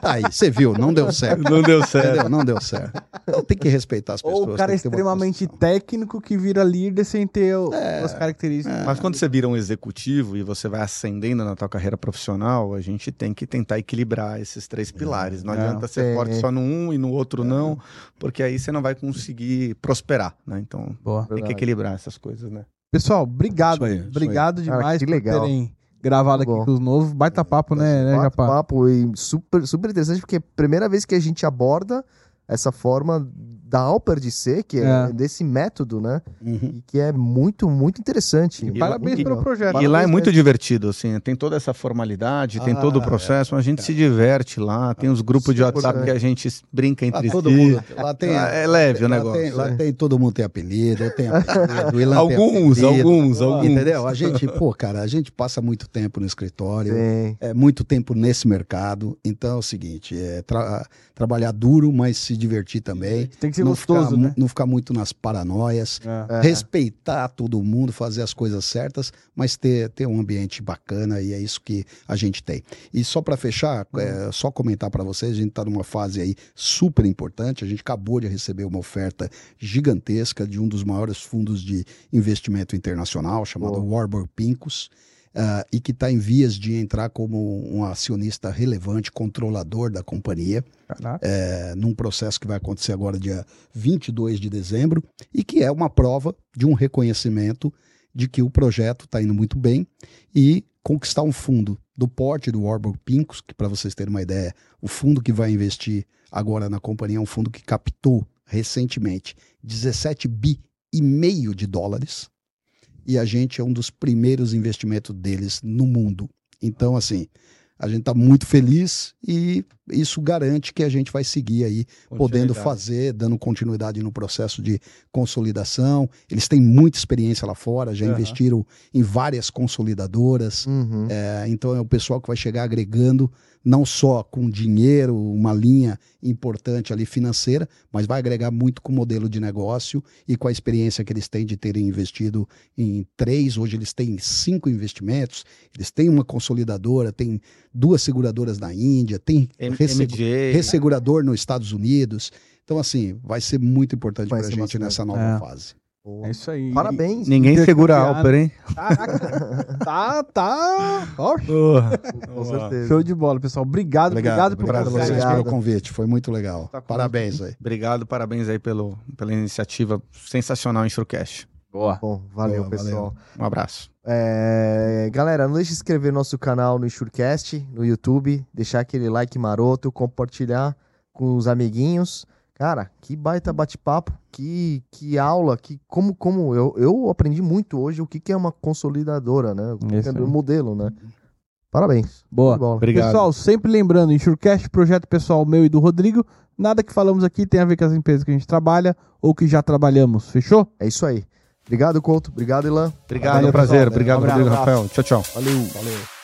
Tá aí. Você viu, não deu certo. Não deu certo. Entendeu? Não deu certo. Então tem que respeitar as pessoas. Ou o cara é que extremamente técnico que vira líder sem ter o- as características. Mas quando você vira um executivo e você vai ascendendo na tua carreira profissional, a gente tem que tentar equilibrar esses três pilares. Não É. adianta ser forte só no um e no outro não, porque aí você não vai conseguir prosperar, né? Então Boa. tem que Verdade. equilibrar essas coisas, né? Pessoal, obrigado. Isso aí, isso obrigado Cara, demais que por legal. terem gravado aqui Bom. com os novos. Baita papo, né, né Japá? Papo e super, super interessante, porque é a primeira vez que a gente aborda essa forma da Alper de ser, que é, É. desse método, né? Uhum. E que é muito, muito interessante. E parabéns pelo projeto. E Parabéns lá é muito mesmo. divertido, assim, tem toda essa formalidade, tem todo o Ah, processo, mas a gente se diverte lá, tem os grupos de Super WhatsApp que a gente brinca Lá entre todo si. mundo. Lá tem, Lá é leve o lá negócio. Tem, lá é. tem, todo mundo tem apelido, eu tenho apelido, o Ilan Alguns, tem apelido, alguns, alguns. Entendeu? A gente, pô, cara, a gente passa muito tempo no escritório, Tem. é muito tempo nesse mercado. Então é o seguinte, é tra- trabalhar duro, mas se divertir também. Tem que ser não gostoso, ficar, né? Não ficar muito nas paranoias. É. É. Respeitar todo mundo, fazer as coisas certas, mas ter, ter um ambiente bacana e é isso que a gente tem. E só para fechar, é, só comentar para vocês, a gente está numa fase aí super importante. A gente acabou de receber uma oferta gigantesca de um dos maiores fundos de investimento internacional, chamado Boa. Warburg Pincus. Ah, e que está em vias de entrar como um acionista relevante, controlador da companhia é, num processo que vai acontecer agora dia 22 de dezembro e que é uma prova de um reconhecimento de que o projeto está indo muito bem e conquistar um fundo do porte do Warburg Pincus, que para vocês terem uma ideia, o fundo que vai investir agora na companhia é um fundo que captou recentemente 17 bi e meio de dólares e a gente é um dos primeiros investimentos deles no mundo. Então, assim, a gente está muito feliz e isso garante que a gente vai seguir aí podendo fazer, dando continuidade no processo de consolidação. Eles têm muita experiência lá fora, já Aham. investiram em várias consolidadoras. Uhum. É, então é o pessoal que vai chegar agregando não só com dinheiro, uma linha importante ali financeira, mas vai agregar muito com o modelo de negócio e com a experiência que eles têm de terem investido em três, hoje eles têm cinco investimentos, eles têm uma consolidadora, tem duas seguradoras na Índia, tem ressegu- MJ. ressegurador nos Estados Unidos. Então, assim, vai ser muito importante para a gente bacana. nessa nova É. fase. É isso aí. Parabéns. Ninguém segura a. Alper, hein? Caraca. tá, tá. (laughs) Ó, Com certeza. show de bola, pessoal. Obrigado, obrigado, por obrigado a participar. vocês Obrigado. pelo convite, foi muito legal. Tá Parabéns aí. Obrigado, parabéns aí pelo, pela iniciativa sensacional em Shurcast. Boa. Bom, valeu, Boa, pessoal. Um abraço. É, galera, não deixe de inscrever no nosso canal no Enxurcast, no YouTube, deixar aquele like maroto, compartilhar com os amiguinhos. Cara, que baita bate-papo, que, que aula, que como, como eu, eu aprendi muito hoje o que, que é uma consolidadora, né? O é modelo, né? Parabéns. Boa. Obrigado. Pessoal, sempre lembrando, Insurecast, projeto pessoal meu e do Rodrigo, nada que falamos aqui tem a ver com as empresas que a gente trabalha ou que já trabalhamos. Fechou? É isso aí. Obrigado, Couto. Obrigado, Ilan. Obrigado, Valeu, prazer. pessoal. Obrigado, Um. Rodrigo Rafael. Tchau, tchau. Valeu. Valeu.